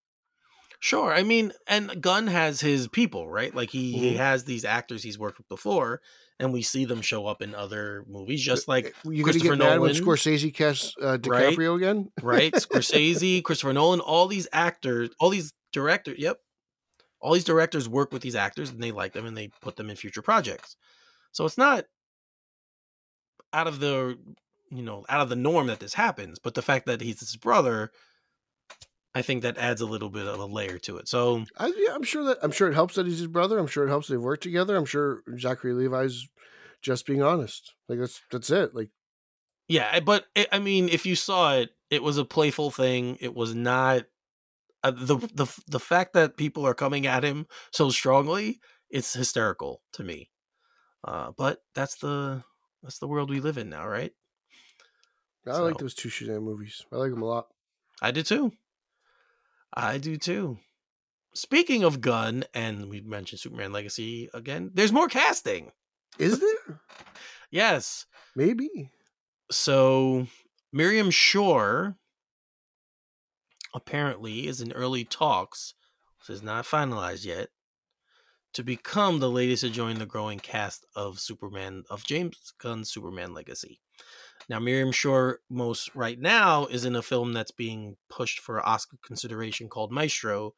sure. I mean, and Gunn has his people, right? Like he he Mhm. has these actors he's worked with before, and we see them show up in other movies, just like you gonna Christopher get mad when Nolan, Scorsese casts uh, right? DiCaprio again? right? Scorsese, Christopher Nolan, all these actors, all these directors, yep. All these directors work with these actors and they like them and they put them in future projects. So it's not out of the you know, out of the norm that this happens, but the fact that he's his brother, I think that adds a little bit of a layer to it. So I, yeah, I'm sure that I'm sure it helps that he's his brother. I'm sure it helps they've worked together. I'm sure Zachary Levi's just being honest. Like that's that's it. Like yeah, but it, I mean, if you saw it, it was a playful thing. It was not uh, the the the fact that people are coming at him so strongly. It's hysterical to me. Uh, but that's the that's the world we live in now, right? I like those two Shazam movies. I like them a lot. I did too. I do too. Speaking of Gun, and we mentioned Superman Legacy again. There's more casting. Is there? Yes. Maybe. So Miriam Shor apparently is in early talks, this is not finalized yet, to become the latest to join the growing cast of Superman of James Gunn's Superman Legacy. Now Miriam Shor most right now is in a film that's being pushed for Oscar consideration called Maestro,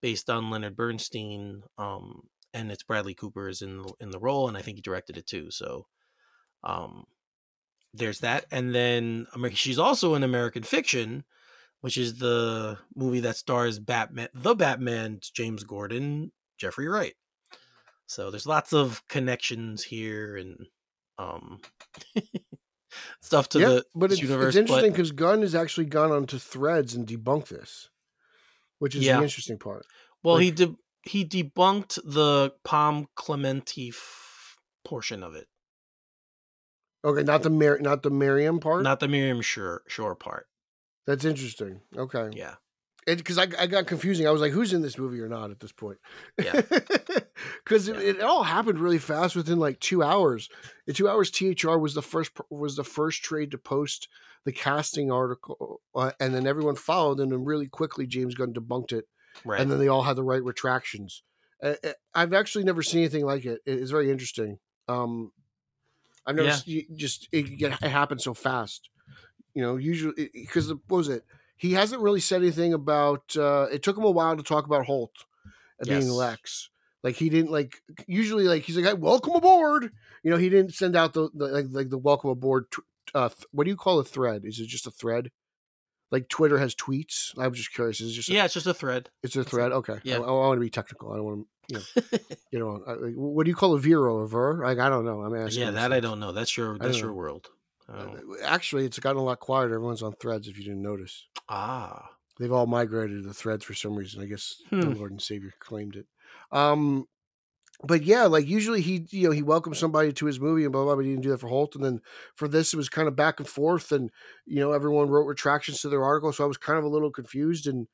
based on Leonard Bernstein. Um, and it's Bradley Cooper is in the, in the role, and I think he directed it too. So, um, there's that and then she's also in american fiction which is the movie that stars batman the batman james gordon jeffrey wright so there's lots of connections here and um stuff to yeah, the but it's, universe it's interesting because Gunn has actually gone onto threads and debunked this, which is Yeah. the interesting part. well he like- de- he debunked the Pom Klementieff f- portion of it Okay, not the Mar- not the Miriam part. not the miriam shor shor part That's interesting. Okay, yeah because I, I got confusing. I was like, who's in this movie or not at this point? Yeah. Because Yeah. it, it all happened really fast within like two hours. In two hours, THR was the first was the first trade to post the casting article, uh, and then everyone followed, and then really quickly James Gunn debunked it, right and then they all had the right retractions. Uh, I've actually never seen anything like it. It- It's very interesting. Um, I've never Yeah. just it, it happened so fast. You know, usually because what was it? He hasn't really said anything about. Uh, it took him a while to talk about Hoult uh, being Yes. Lex. Like he didn't like usually like he's like "Hey, welcome aboard. You know he didn't send out the, the like like the welcome aboard. Tw- uh, th- what do you call a thread? Is it just a thread? Like Twitter has tweets. I'm just curious. Is it just a yeah it's just a thread it's a thread. Okay. Yeah. I, I want to be technical. I don't want to, you know, you know, I, what do you call a Vero? A ver? Like, I don't know. I'm asking. yeah that i don't know that's your that's your world Oh. Actually, it's gotten a lot quieter. Everyone's on threads. If you didn't notice, ah they've all migrated to the threads for some reason. I guess the Hmm. Lord and Savior claimed it. Um, but yeah, like usually he, you know, he welcomes somebody to his movie and blah blah. But he didn't do that for Hoult, and then for this, it was kind of back and forth, and you know, everyone wrote retractions to their article, so I was kind of a little confused and.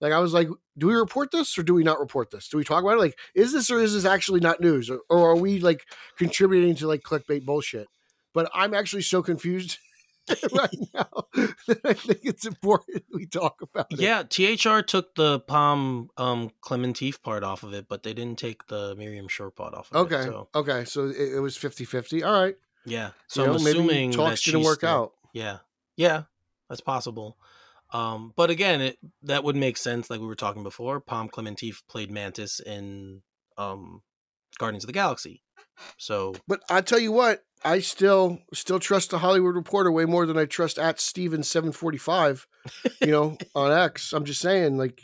Like I was like, do we report this or do we not report this? Do we talk about it? Like, is this or is this actually not news, or, or are we like contributing to like clickbait bullshit? But I'm actually so confused right now, that I think it's important we talk about it. Yeah, THR took the Palm um Clementif part off of it, but they didn't take the Miriam Shor part off of Okay. it. So Okay. So it, it was 50 50. All right. yeah. So You I'm know, assuming talks that didn't work still- out. Yeah. Yeah. That's possible. Um, but again, it that would make sense, like we were talking before. Pom Klementieff played Mantis in um Guardians of the Galaxy. So But I tell you what, I still still trust the Hollywood Reporter way more than I trust at Steven seven forty five. You know, on X. I'm just saying, like,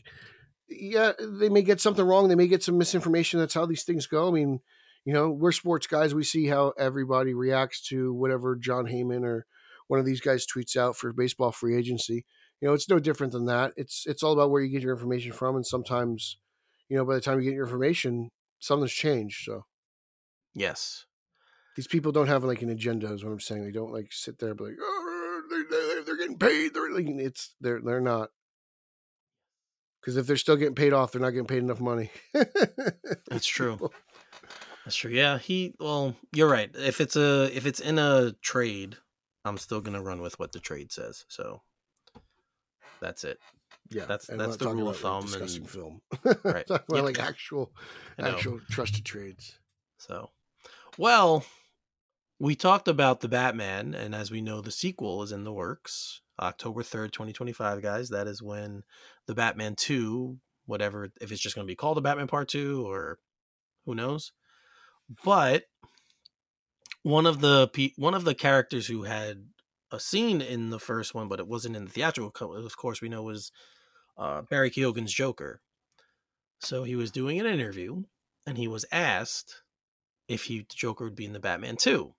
yeah, they may get something wrong. They may get some misinformation. That's how these things go. I mean, you know, we're sports guys. We see how everybody reacts to whatever Jon Heyman or one of these guys tweets out for baseball free agency. You know, it's no different than that. It's it's all about where you get your information from, and sometimes, you know, by the time you get your information, something's changed. So yes. these people don't have like an agenda is what i'm saying they don't like sit there and be like oh, they, they, they're getting paid they're like it's they're they're not because if they're still getting paid off they're not getting paid enough money That's true. That's true. Yeah, he well, you're right. If it's a if it's in a trade, I'm still gonna run with what the trade says. So that's it. yeah That's- that's the rule of like, thumb discussing and- film Right. Talking about Yep. like actual actual trusted trades So, well, we talked about the Batman, and as we know, the sequel is in the works. October 3rd, 2025, guys. That is when the Batman 2, whatever, if it's just going to be called the Batman Part 2 or who knows. But one of the one of the characters who had a scene in the first one, but it wasn't in the theatrical of course, we know was uh, Barry Keoghan's Joker. So he was doing an interview, and he was asked if he Joker would be in the Batman 2.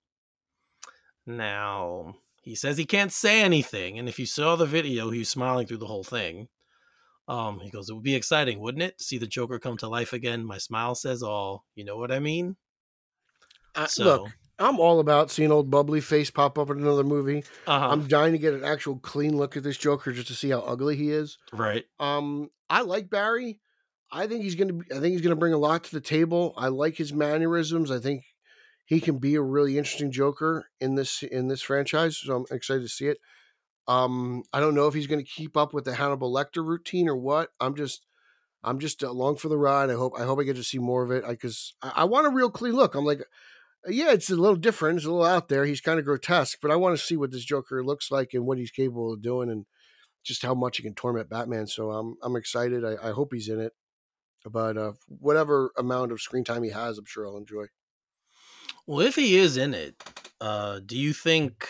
Now, he says he can't say anything, and if you saw the video, he was smiling through the whole thing. Um, he goes, It would be exciting, wouldn't it? to See the Joker come to life again. My smile says all. You know what I mean? I, So look i'm all about seeing old bubbly face pop up in another movie uh-huh. i'm dying to get an actual clean look at this joker just to see how ugly he is right. Um, I like Barry. I think he's gonna. I think he's gonna bring a lot to the table. I like his mannerisms. I think he can be a really interesting Joker in this in this franchise. So I'm excited to see it. Um, I don't know if he's gonna keep up with the Hannibal Lecter routine or what. I'm just. I'm just along for the ride. I hope. I hope I get to see more of it because I, I want a real clean look. I'm like, yeah, it's a little different. It's a little out there. He's kind of grotesque, but I want to see what this Joker looks like and what he's capable of doing. And just how much he can torment Batman. So I'm I'm excited. I, I hope he's in it. But uh, whatever amount of screen time he has, I'm sure I'll enjoy. Well, if he is in it, uh, do you think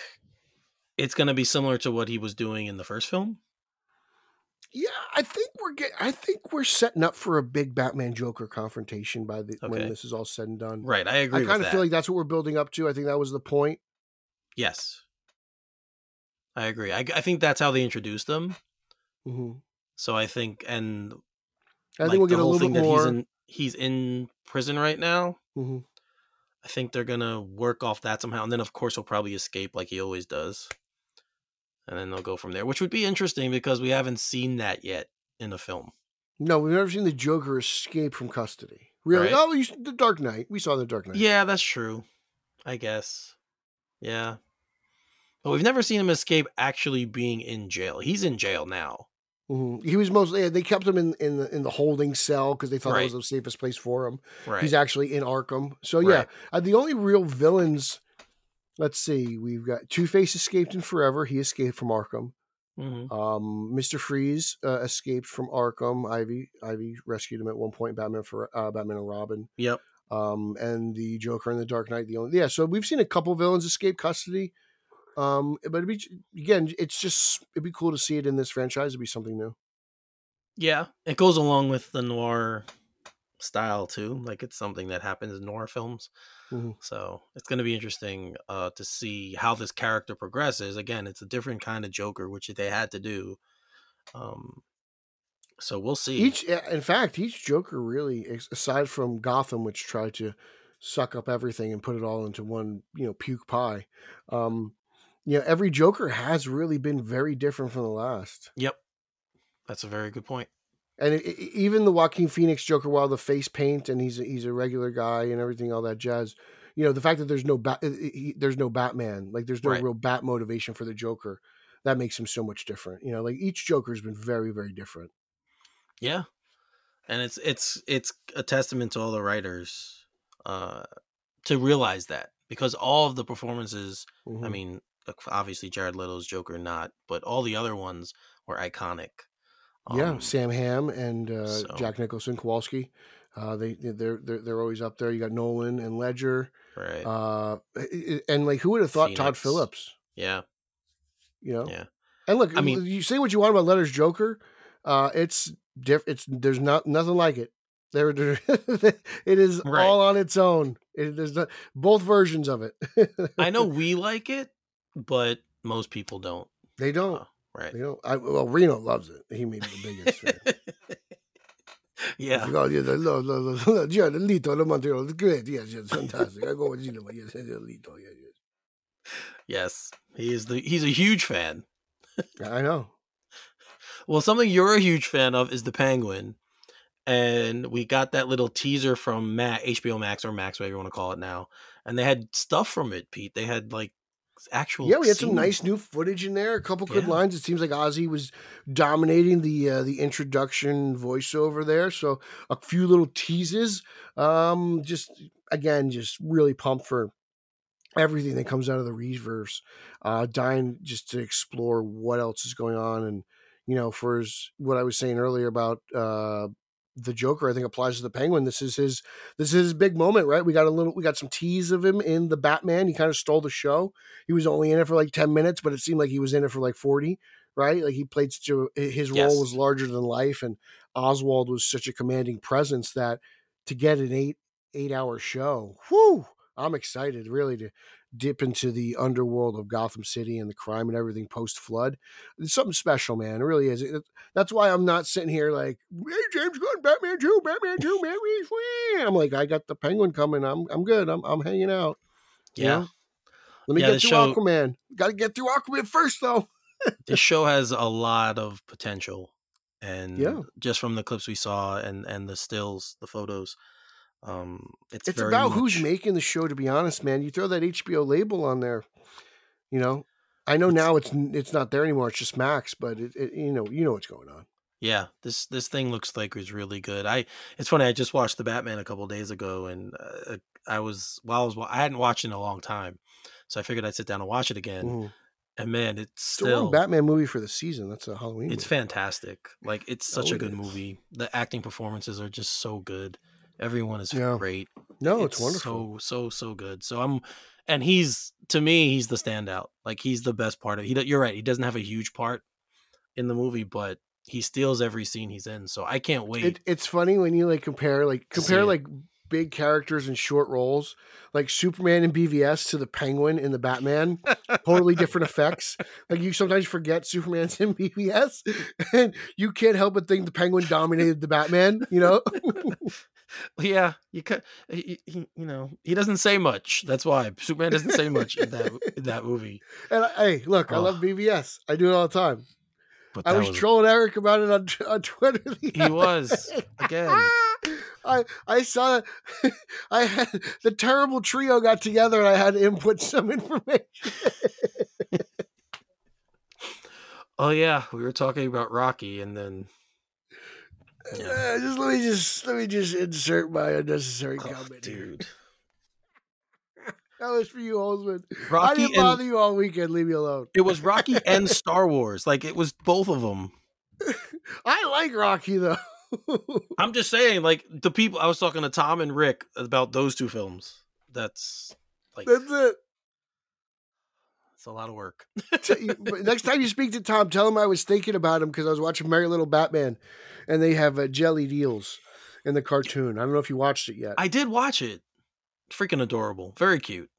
it's going to be similar to what he was doing in the first film? Yeah, I think we're get. I think we're setting up for a big Batman Joker confrontation by the when this is all said and done. Right. I agree I kind of feel like that's what we're building up to. I think that was the point. yes. I agree. I, I think that's how they introduced them. hmm So I think, and I like, think we'll get a little bit more. he's in he's in prison right now. hmm I think they're gonna work off that somehow, and then of course he'll probably escape like he always does, and then they'll go from there, which would be interesting because we haven't seen that yet in a film. No, we've never seen the Joker escape from custody. Really? Right. Oh, you, the Dark Knight. We saw the Dark Knight. Yeah, that's true. I guess. Yeah, but we've never seen him escape actually being in jail. He's in jail now. Hmm He was mostly. They kept him in in the, in the holding cell because they thought Right. that was the safest place for him. Right. He's actually in Arkham. So yeah, Right. uh, the only real villains. Let's see. We've got Two Face escaped in Forever. He escaped from Arkham. hmm Um, Mister Freeze uh, escaped from Arkham. Ivy Ivy rescued him at one point. Batman for uh, Batman and Robin. Yep. Um, and the Joker and the Dark Knight. The only yeah. So we've seen a couple villains escape custody. Um, but it'd be again, it's just it'd be cool to see it in this franchise. It'd be something new. Yeah, it goes along with the noir style too. Like it's something that happens in noir films. Mhm. So it's going to be interesting uh, to see how this character progresses. Again, it's a different kind of Joker, which they had to do. Um, so we'll see. Each, in fact, each Joker really, aside from Gotham, which tried to suck up everything and put it all into one, you know, puke pie. Um, you know, every Joker has really been very different from the last. Yep, that's a very good point. And it, it- even the Joaquin Phoenix Joker, while the face paint and he's a, he's a regular guy and everything, all that jazz, you know the fact that there's no bat, there's no Batman, like there's no Right. real bat motivation for the Joker. That makes him so much different. You know, like each Joker has been very, very different. Yeah. And it's it's it's a testament to all the writers uh to realize that because all of the performances, I Mhm. mean, obviously Jared Leto's Joker not, but all the other ones were iconic. yeah, Um, Sam Hamm and uh, so- Jack Nicholson, Kowalski. Uh, they they're, they're they're always up there. You got Nolan and Ledger, right. uh, and like who would have thought Todd Phillips? yeah. You know, Yeah. And look, I mean- you say what you want about Ledger's Joker, uh, it's diff. It's there's not nothing like it. There, it is Right. all on its own. It, there's not, both versions of it. I know we like it, but most people don't. they don't. Oh, right. They don't. I, well, Reno loves it. He may be the biggest fan. yeah. Oh, yeah, the, the, the, the, yeah, the Leto, the Montreal, it's great. Yes, yes, fantastic. I go with you, yes, yes, Leto, yes, Yes. He is the he's a huge fan. I know. Well, something you're a huge fan of is the Penguin, and we got that little teaser from Matt, HBO Max or Max, whatever you want to call it now, and they had stuff from it. Pete, they had like actual. Yeah, we had some nice new footage in there. A couple good Yeah. lines. It seems like Ozzy was dominating the uh, the introduction voiceover there. So a few little teases. Um, just again, just really pumped for everything that comes out of the Reverse. Uh, dying just to explore what else is going on, and you know, for his, what I was saying earlier about uh, the Joker, I think applies to the Penguin. This is his this is his big moment, right? We got a little, we got some tease of him in the Batman. He kind of stole the show he was only in it for like 10 minutes, but it seemed like he was in it for like 40, right? Like he played such a, his role Yes. was larger than life. And Oswald was such a commanding presence that to get an eight, eight hour show, whoo, I'm excited really to dip into the underworld of Gotham City and the crime and everything post flood. It's something special, man. It really is. It- that's why I'm not sitting here like, hey, James Gunn, Batman 2, Batman 2, man. wee, wee." I'm like, I got the penguin coming. I'm, I'm good. I'm, I'm hanging out. you Yeah, know? Let me Yeah, get through show- Aquaman. Got to get through Aquaman first, though. this show has a lot of potential, and Yeah. just from the clips we saw and and the stills, the photos, um, it's It's about who's making the show. To be honest, man, you throw that HBO label on there. You know, I know now it's it's not there anymore. It's just Max, but it, it you know you know what's going on. Yeah, this this thing looks like it's really good. I it's funny. I just watched the Batman a couple days ago, and uh, I was while I was wa- I hadn't watched it in a long time, so I figured I'd sit down and watch it again. Mhm. And man, it's It's the still Batman movie for the season. That's a Halloween. it's movie. fantastic. Like it's such Oh, a good movie. The acting performances are just so good. Everyone is Yeah. great. No, it's, wonderful. So so so good. So I'm, and he's to me he's the standout. Like he's the best part of. He you're right. He doesn't have a huge part in the movie, but he steals every scene he's in. So I can't wait. It, it's funny when you like compare like compare like big characters in short roles, like Superman and BVS to the Penguin in the Batman. totally different effects. Like you sometimes forget Superman's in BVS, and you can't help but think the Penguin dominated the Batman. You know, yeah, you could. He, he, you know, he doesn't say much. That's why Superman doesn't say much in that in that movie. and hey, look, I love BVS. I do it all the time. But I that was, trolling Eric about it on, on Twitter. the He was, day. again. I I saw I had the terrible trio got together and I had to input some information. Oh yeah, we were talking about Rocky, and then. Uh, just let me just let me just insert my unnecessary oh, comment here. dude, That was for you, Holzman. I Rocky didn't and bother you all weekend. Leave me alone. it was Rocky and Star Wars. Like it was both of them. I like Rocky though. I'm just saying, like the people I was talking to Tom and Rick about those two films. That's like That's it. It's a lot of work. Next time you speak to Tom, tell him I was thinking about him because I was watching Merry Little Batman, and they have uh, jelly deals in the cartoon. I don't know if you watched it yet. I did watch it. Freaking adorable. Very cute.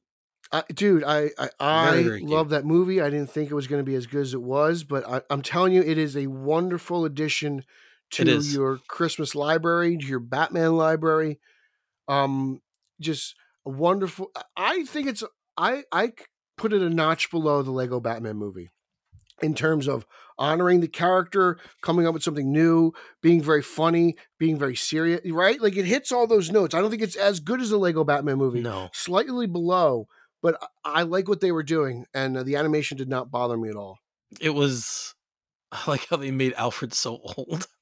I, dude, I I, I Very, very love that movie. I didn't think it was going to be as good as it was, but I, I'm telling you, it is a wonderful addition to your Christmas library, to your Batman library. Um, just a wonderful. I think it's I I put it a notch below the Lego Batman movie. in terms of honoring the character, coming up with something new, being very funny, being very serious, right? Like it hits all those notes. I don't think it's as good as the Lego Batman movie. No. Slightly below, but I like what they were doing and uh, the animation did not bother me at all. It was I like how they made Alfred so old.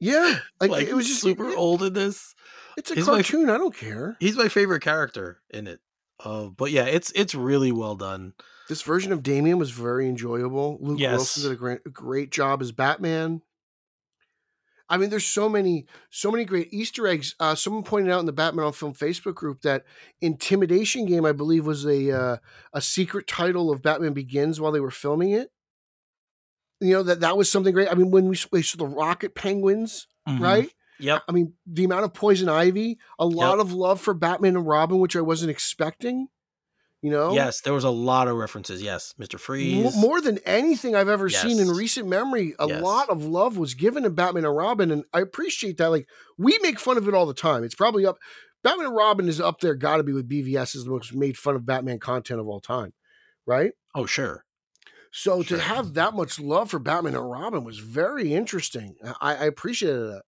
Yeah, like, Like, it was just super it- old in this. It's a He's my cartoon. I don't care. He's my favorite character in it. Uh, but yeah, it's it's really well done. This version of Damian was very enjoyable. Luke Yes. Wilson did a great, a great job as Batman. I mean, there's so many, so many great Easter eggs. Uh, someone pointed out in the Batman on Film Facebook group that Intimidation Game, I believe, was a uh, a secret title of Batman Begins while they were filming it. You know that that was something great. I mean, when we, saw the Rocket Penguins, Mhm. right? Yep. I mean, the amount of Poison Ivy, a lot of love for Batman and Robin, which I wasn't expecting. You know, Yes, there was a lot of references. Yes, Mr. Freeze. more than anything I've ever seen in recent memory, a Yes. lot of love was given to Batman and Robin, and I appreciate that. Like we make fun of it all the time. It's probably up. Batman and Robin is up there, got to be with BVS as the most made fun of Batman content of all time, right? Oh, sure. So Sure. to have that much love for Batman and Robin was very interesting. I, I appreciated that.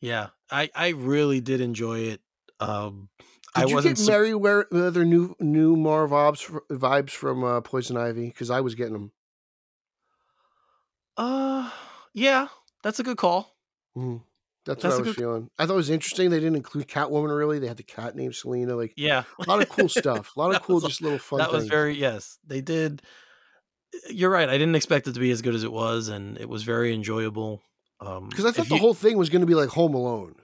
Yeah, I I really did enjoy it. Um, Did I you wasn't. get su- Merryweather new new Mar vibes vibes from uh, Poison Ivy? Because I was getting them. uh, yeah, that's a good call. Mhm. That's, That's what I was good- feeling. I thought it was interesting. They didn't include Catwoman really. They had the cat named Selina. Like Yeah, a lot of cool stuff. A lot of cool, just little fun that was very yes. They did. You're right. I didn't expect it to be as good as it was, and it was very enjoyable. Um, Because I thought the you- whole thing was going to be like Home Alone.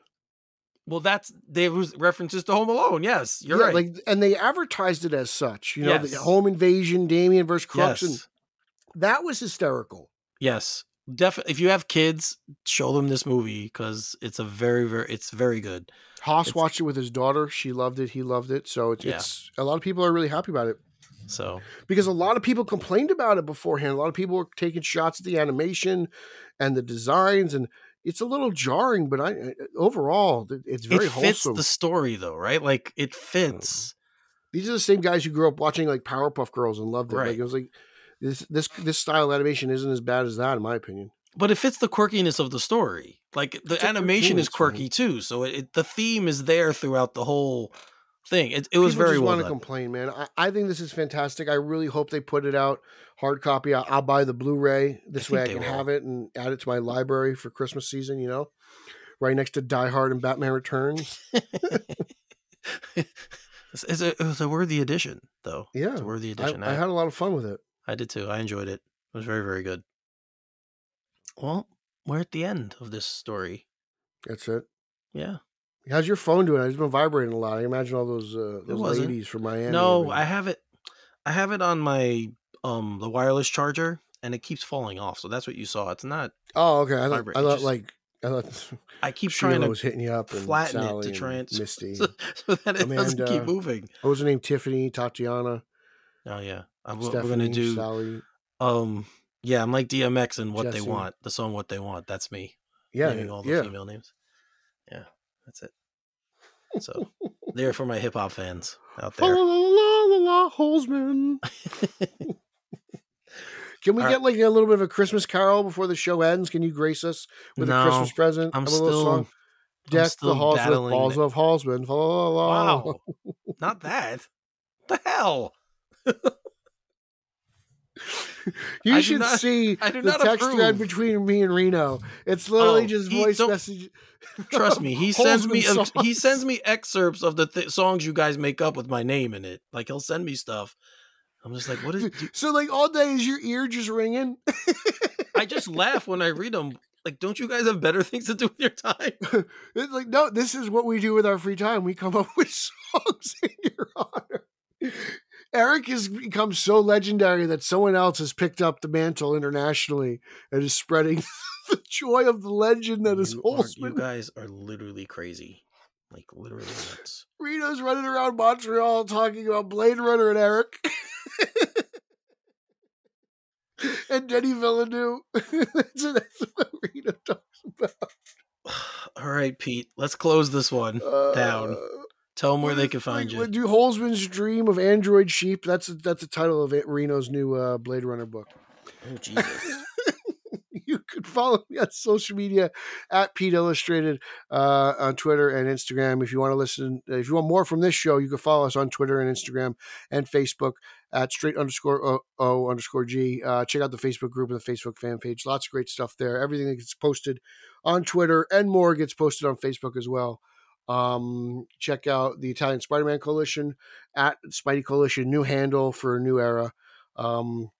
well, that's there was references to Home Alone. Yes, you're Yeah, right. Like, and they advertised it as such. You know, the home invasion, Damian versus Crooks, and yes, that was hysterical. yes. Definitely. If you have kids, show them this movie because it's a very, very, it's very good. Haas It's- watched it with his daughter. She loved it. He loved it. So it's, Yeah. it's a lot of people are really happy about it So because a lot of people complained about it beforehand. A lot of people were taking shots at the animation and the designs, and it's a little jarring. But I overall, it's very it fits wholesome. the story, though, right? Like it mm-hmm. fits. These are the same guys who grew up watching like Powerpuff Girls and loved it. Like Right. it was like this this this style of animation isn't as bad as that, in my opinion. but it fits the quirkiness of the story. Like the It's animation is quirky too, so it, it- the theme is there throughout the whole thing. It, it was People very just well want to complain, man. I, I think this is fantastic. I really hope they put it out hard copy. I'll, I'll buy the Blu-ray this way I can will. have it and add it to my library for Christmas season. You know, right next to Die Hard and Batman Returns. it's, a, it was a worthy addition, though. Yeah, It's a worthy I, addition. I I, had a lot of fun with it. I did too. I enjoyed it. It was very, very good. Well, we're at the end of this story. That's it. Yeah. How's your phone doing? It's been vibrating a lot. I imagine all those uh, those ladies from Miami. No, I have it. I have it on my um the wireless charger, and it keeps falling off. So that's what you saw. It's not. Oh, okay. I thought. I thought just- like I thought I keep Sheila trying to was hitting you up and flatten it to Sally try and- Misty. so, so that it doesn't keep moving. what was her name? Tiffany, Tatiana, Oh yeah, I'm, we're Stephanie, gonna do. Sally. Um, yeah, I'm like DMX and what Jesse. they want. The song "What They Want." That's me. Yeah, naming all the yeah. female names. Yeah, that's it. So there for my hip hop fans out La la there. la la la Holzman. Can we All get right. like a little bit of a Christmas carol before the show ends? Can you grace us with a Christmas present? I'm a little still- song. Deck the halls with balls of Halsman. Wow, not that. the hell? You I should not- see the text thread between me and Reno. It's literally Oh, just voice message. Trust me, he sends me he sends me excerpts of the th- songs you guys make up with my name in it. Like he'll send me stuff. I'm just like, what is? do- So like all day is your ear just ringing? I just laugh when I read them. Like, don't you guys have better things to do with your time? It's like, no, this is what we do with our free time. We come up with songs in your honor. Eric has become so legendary that someone else has picked up the mantle internationally and is spreading the joy of the legend that is you, are- you guys are literally crazy. Like literally nuts. Reno's running around Montreal talking about Blade Runner and Eric. and Denis Villeneuve. that's, that's what Reno talks about. All right, Pete. Let's close this one. Uh, down. Uh, Tell them where they can find like, you. Do Holzman's Dream of Android Sheep. That's that's the title of it, Reno's new uh, Blade Runner book. Oh Jesus. you can follow me on social media at Pete Illustrated uh, on Twitter and Instagram. If you want to listen, if you want more from this show, you can follow us on Twitter and Instagram and Facebook at straight underscore o, o underscore G. Uh, check out the Facebook group and the Facebook fan page. Lots of great stuff there. Everything that gets posted on Twitter and more gets posted on Facebook as well. Um, check out the Italian Spider Man Coalition at Spidey Coalition, new handle for a new era. Um,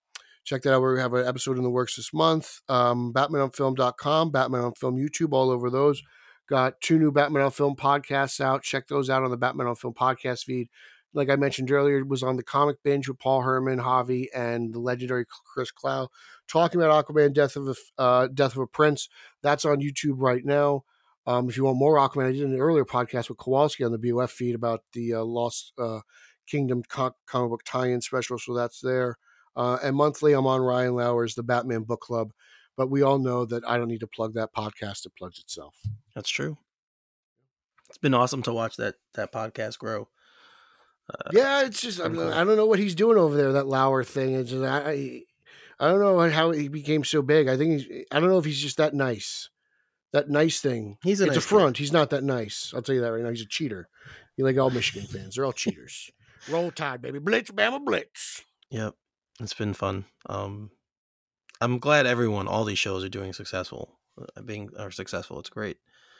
check that out. We have an episode in the works this month. Um, BatmanOnFilm.com, Batman on Film YouTube, all over those. Got two new Batman on Film podcasts out. Check those out on the Batman on Film podcast feed. Like I mentioned earlier, was on the Comic Binge with Paul Herman, Javi, and the legendary Chris Clow, talking about Aquaman: Death of a uh, Death of a Prince. That's on YouTube right now. Um, if you want more Aquaman, I did an earlier podcast with Kowalski on the BOF feed about the uh, Lost uh, Kingdom co- comic book tie-in special, so that's there. Uh, and monthly, I'm on Ryan Lauer's The Batman Book Club. But we all know that I don't need to plug that podcast; it plugs itself. That's true. It's been awesome to watch that that podcast grow. Uh, yeah, it's just I. I, don't know what he's doing over there. That Lauer thing. It's just, I I don't know how he became so big. I think he's I don't know if he's just that nice. That nice thing. He's a it's nice a front. Guy. He's not that nice. I'll tell you that right now. He's a cheater. You like all Michigan fans? They're all cheaters. Roll Tide, baby. Blitz, Bama, Blitz. Yep, it's been fun. Um, I'm glad everyone, all these shows are doing successful, uh, being are successful. It's great.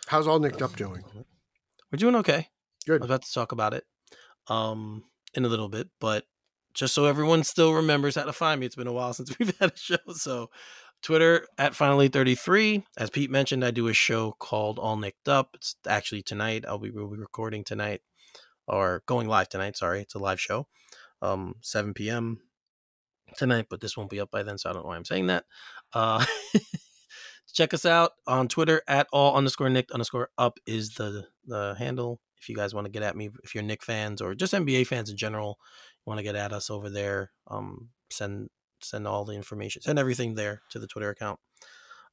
How's all Knicked up doing? We're doing okay. Good. I was about to talk about it um, in a little bit, but just so everyone still remembers how to find me, it's been a while since we've had a show. So, Twitter at finally33. As Pete mentioned, I do a show called All Knicked Up. It's actually tonight. I'll be, we'll be recording tonight or going live tonight. Sorry, it's a live show, um, 7 p.m. tonight, but this won't be up by then, so I don't know why I'm saying that. Uh, check us out on Twitter at all underscore Nick underscore up is the the handle. If you guys want to get at me, if you're Knick fans or just NBA fans in general, want to get at us over there, um, send send all the information, send everything there to the Twitter account.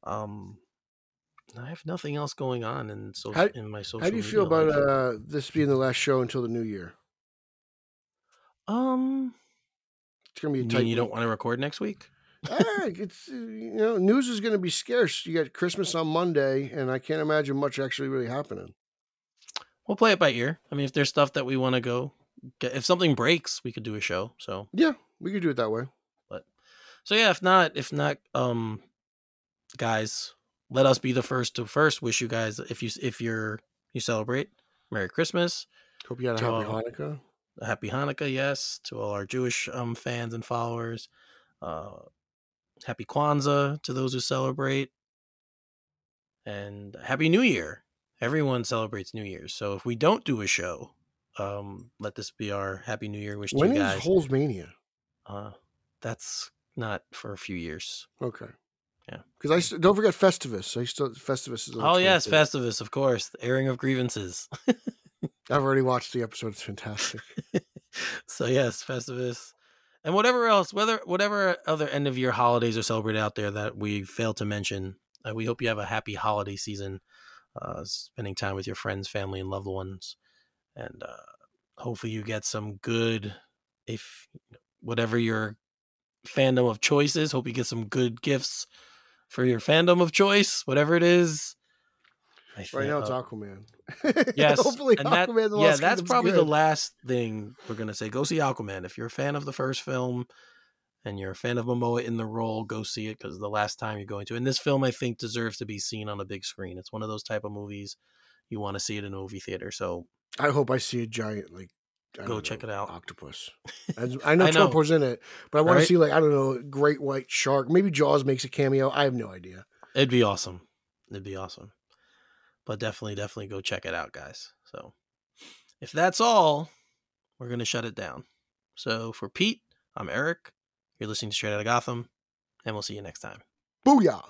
Um, I have nothing else going on in so how, in my social. How do you feel about uh, this being the last show until the new year? Um, it's gonna be. You, you don't want to record next week? ah, it's you know news is going to be scarce. You got Christmas on Monday, and I can't imagine much actually really happening. We'll play it by ear. I mean, if there's stuff that we want to go get, if something breaks, we could do a show. So yeah, we could do it that way. So yeah, if not, if not, um, guys, let us be the first to first wish you guys if you if you're you celebrate Merry Christmas. Hope you had a happy all, Hanukkah. A happy Hanukkah, yes, to all our Jewish um fans and followers. Uh, happy Kwanzaa to those who celebrate, and Happy New Year. Everyone celebrates New Year's, so if we don't do a show, um, let this be our Happy New Year wish when to you guys. When is Holzmania? Uh, that's not for a few years. Okay. Yeah. Because I don't forget Festivus. I still Festivus is. oh yes, Festivus, of course. The airing of grievances. I've already watched the episode. It's fantastic. so yes, Festivus, and whatever else, whether whatever other end of year holidays are celebrated out there that we failed to mention, uh, we hope you have a happy holiday season, uh, spending time with your friends, family, and loved ones, and uh, hopefully you get some good, if whatever your fandom of choices. hope you get some good gifts for your fandom of choice, whatever it is. I right now it's Aquaman. yes, hopefully and that, Aquaman. yeah, that's probably good. the last thing we're gonna say. Go see Aquaman if you're a fan of the first film and you're a fan of Momoa in the role. Go see it because the last time you're going to. And this film, I think, deserves to be seen on a big screen. It's one of those type of movies you want to see it in a movie theater. So I hope I see a giant like go check know, it out. Octopus. I know, I know. in it, but I want right? to see like I don't know, great white shark. Maybe Jaws makes a cameo. I have no idea. It'd be awesome. It'd be awesome. But definitely, definitely go check it out, guys. So if that's all, we're gonna shut it down. So for Pete, I'm Eric. You're listening to Straight Out of Gotham, and we'll see you next time. Booyah!